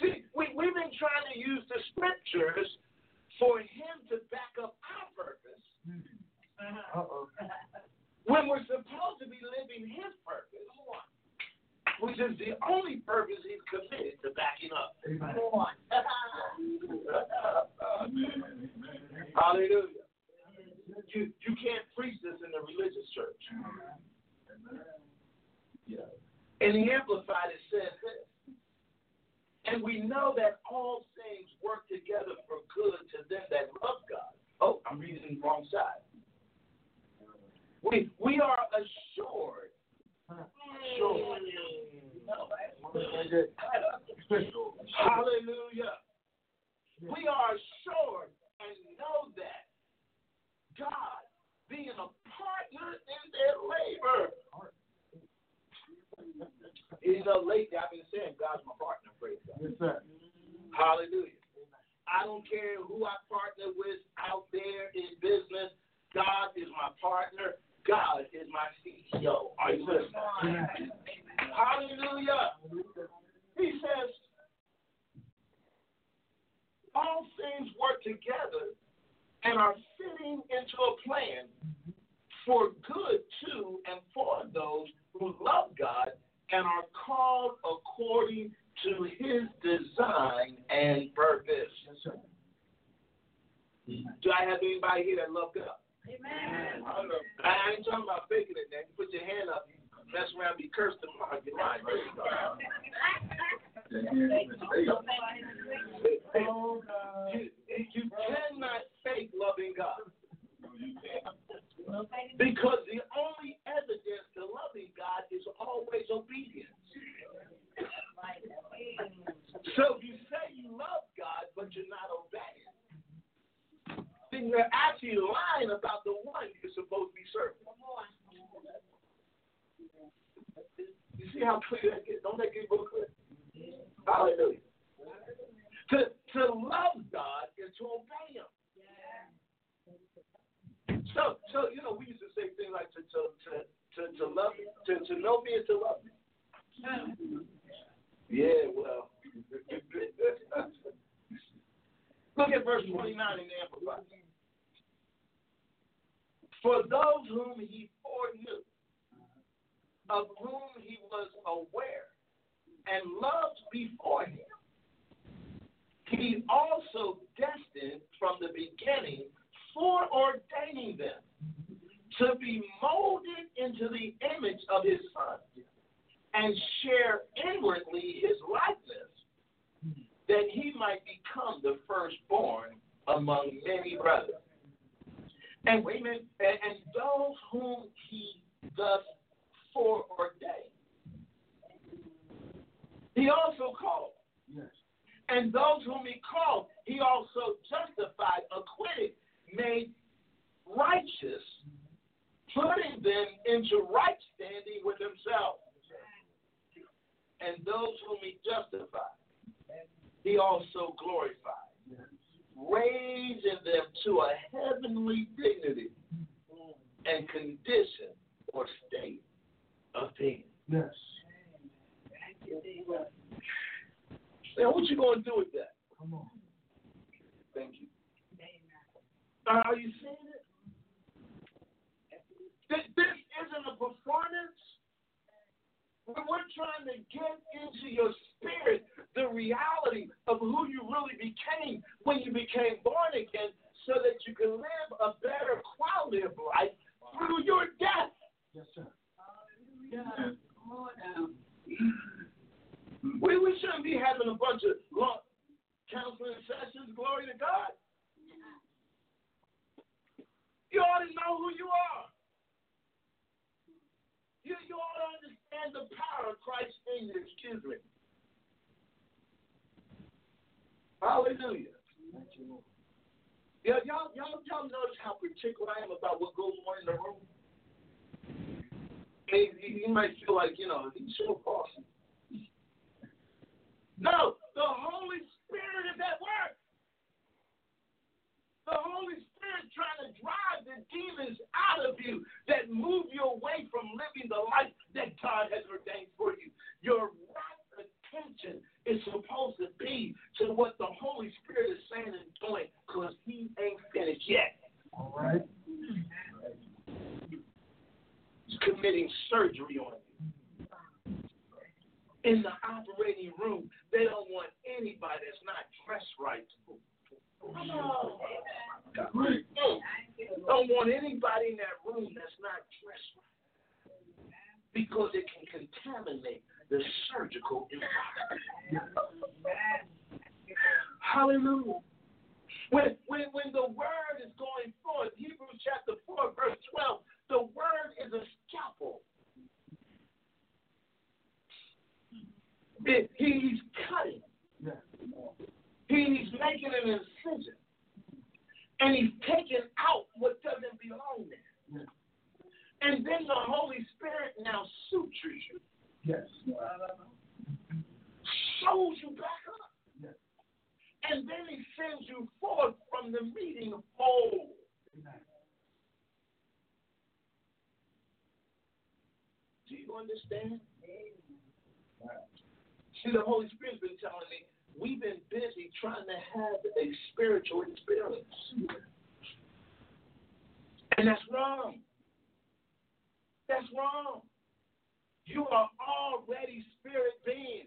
See, we, we've been trying to use the scriptures for him to back up our purpose Uh-oh. when we're supposed to be living his purpose, which is the only purpose he's committed to backing up. Amen. Hallelujah. You, you can't preach this in the religious church. In the Amplified, it says this. And we know that all things work together for good to them that love God. Oh, I'm reading the wrong side. We we are assured. Assured. Hallelujah. We are assured and know that God, being a partner in their labor. You know, lately I've been saying God's my partner, praise God. Yes, sir. Hallelujah. I don't care who I partner with out there in business. God is my partner. God is my CEO. Are you listening? Hallelujah. He says, all things work together and are fitting into a plan for good to and for those who love God and are called according to his design and purpose. Yes, Do I have anybody here that love God? Amen. I ain't talking about faking it, man. You put your hand up, you mess around, be cursed tomorrow. Oh, God. You, you cannot fake loving God. Because the only evidence to loving God is always obedience. So you love God, but you're not obeying, then you're actually lying about the one you're supposed to be serving. You see how clear that gets? Don't that get real clear? Hallelujah. To, to love God is to obey Him. So, so you know, we used to say things like to to to to, to love to to know me is to love me. Yeah, well. Look at verse 29 in the Amplified. For those whom he foreknew, of whom he was aware, and loved before him, he also destined from the beginning foreordaining them to be molded into the image of his son and share inwardly his likeness, that he might become the firstborn among many brothers. And wait a minute, and, and those whom he thus foreordained, he also called. Yes. And those whom he called, he also justified, acquitted, made righteous, putting them into right standing with himself. And those whom he justified, he also glorified, raising them to a heavenly dignity and condition or state of being. Yes. Now, what you going to do with that? Come on. Thank you. Are you seeing it? This, this isn't a performance. When we're trying to get into your spirit the reality of who you really became when you became born again so that you can live a better quality of life through your death. Yes, sir. Yeah. We, we shouldn't be having a bunch of long counseling sessions. Glory to God. You ought to know who you are. You, you ought to understand the power of Christ in you. Excuse me. Hallelujah. Yeah, y'all, y'all, y'all notice how particular I am about what goes on in the room. And you, you might feel like, you know, he's so awesome. No, the Holy Spirit is at work. The Holy Spirit trying to drive the demons out of you that move you away from living the life that God has ordained for you. Your right attention is supposed to be to what the Holy Spirit is saying and doing because he ain't finished yet. All right. He's committing surgery on you. In the operating room, they don't want anybody that's not dressed right. Don't want anybody in that room that's not dressed right because it can contaminate the surgical environment. Hallelujah. When, when, when the word is going forth, Hebrews chapter 4, verse 12, the word is a scalpel. It, he's cutting. He's making an incision. And he's taking out what doesn't belong there. And then the Holy Spirit now sutures you. Yes. Shows you back up. Yes. And then he sends you forth from the meeting whole. Do you understand? See, the Holy Spirit's been telling me we've been busy trying to have a spiritual experience. And that's wrong. That's wrong. You are already spirit beings.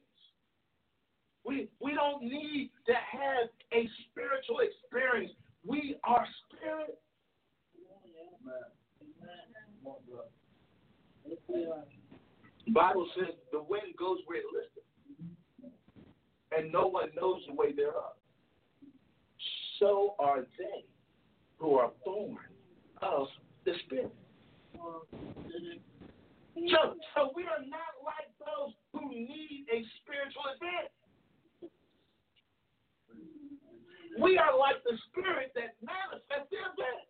We, we don't need to have a spiritual experience. We are spirit. The Bible says the wind goes where it listeth, and no one knows the way thereof. So are they who are born of the Spirit. So, so we are not like those who need a spiritual event. We are like the Spirit that manifests the event.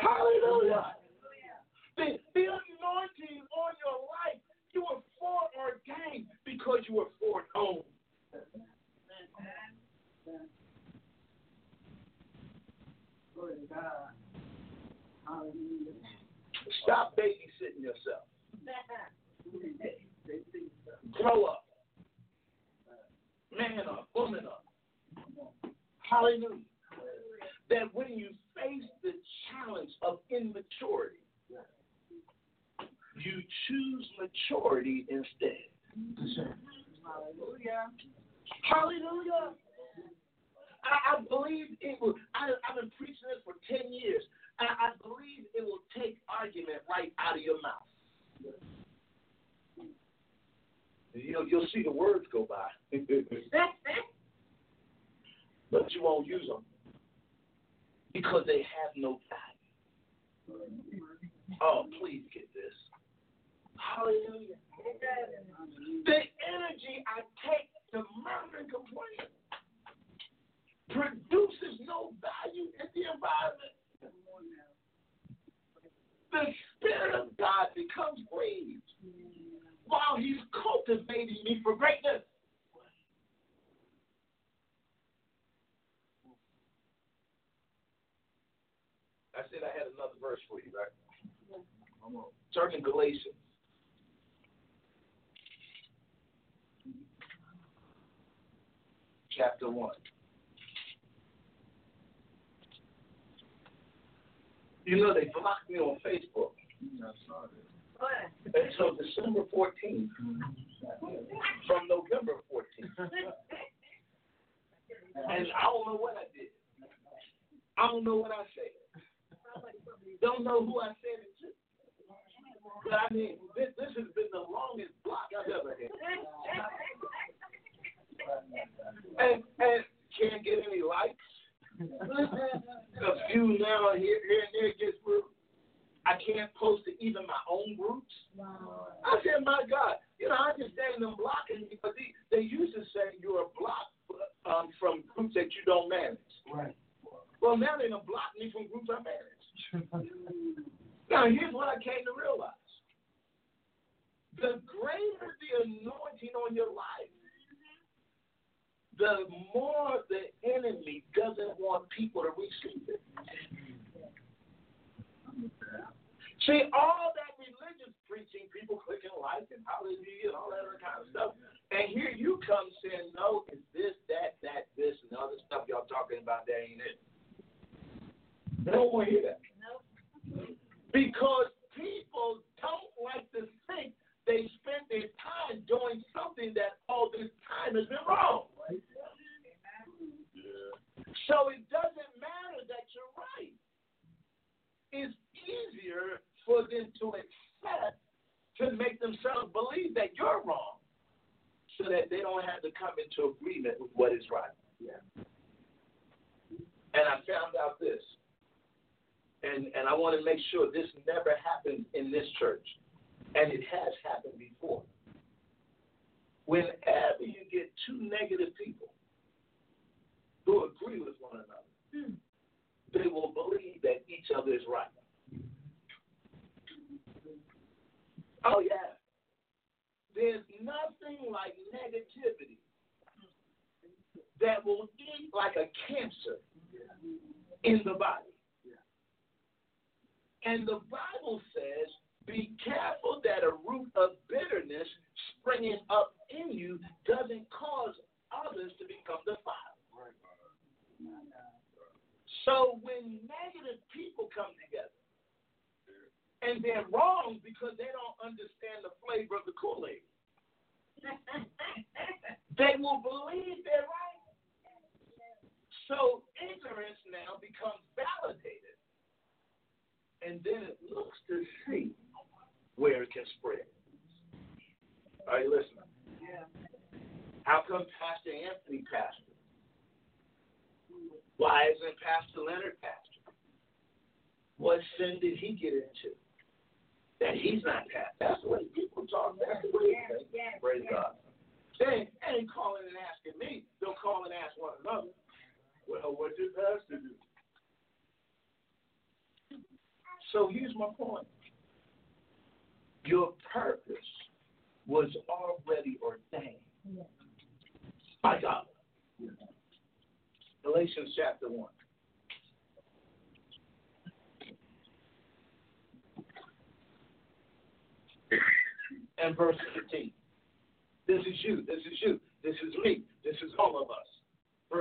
Hallelujah. The, the anointing on your life, you are foreordained because you are foreknown. Stop babysitting yourself. Grow up. Man up, woman up. Hallelujah. That when you face the challenge of immaturity, you choose maturity instead. Hallelujah. Hallelujah. I, I believe it will. I, I've been preaching this for 10 years. I, I believe it will take argument right out of your mouth. You'll, you'll see the words go by, but you won't use them because they have no value. Oh, please get this. Hallelujah. The energy I take to murder and complain produces no value in the environment. The Spirit of God becomes grieved while He's cultivating me for greatness. I said I had another verse for you, right? Turn to Galatians. Chapter 1. You know, they blocked me on Facebook. Until December 14th. From November 14th. And I don't know what I did. I don't know what I said. Don't know who I said it to. But I mean, this, this has been the longest block I've ever had. And, and can't get any likes. A few now here, here and there gets through. I can't post to even my own groups. I said, my God, you know, I understand them blocking me, but they, they used to say you're blocked um, from groups that you don't manage. Right. Well, now they're going to block me from groups I manage. now, here's what I came to realize. The greater the anointing on your life, the more the enemy doesn't want people to receive it. See, all that religious preaching, people clicking like and hallelujah and all that other kind of stuff. And here you come saying, no, it's this, that, that, this, and the other stuff y'all talking about, that ain't it. They don't want to hear that. Because people don't like to think they spent their time doing something that all this time has been wrong. So it doesn't matter that you're right. It's easier for them to accept to make themselves believe that you're wrong so that they they don't have to come into agreement with what is right. Yeah. And I found out this, and and I want to make sure this never happens in this church, and it has happened before. Whenever you get two negative people who agree with one another, hmm. they will believe that each other is right. Oh yeah. There's nothing like negativity that will eat like a cancer in the body. And the Bible says, be careful that a root of bitterness springing up in you doesn't cause others to become defiled. So when negative people come together, and they're wrong because they don't understand the flavor of the Kool-Aid. they will believe they're right. So ignorance now becomes validated. And then it looks to see where it can spread. Are you listening? Yeah. How come Pastor Anthony pastor? Why isn't Pastor Leonard pastor? What sin did he get into? That he's not pastor. That's the way people talk. That's the way they think. Praise God. They ain't, they ain't calling and asking me. They'll call and ask one another. Well, what did Pastor do? So here's my point. Your purpose was already ordained by God. Galatians chapter 1. And verse 15. This is you. This is you. This is me. This is all of us.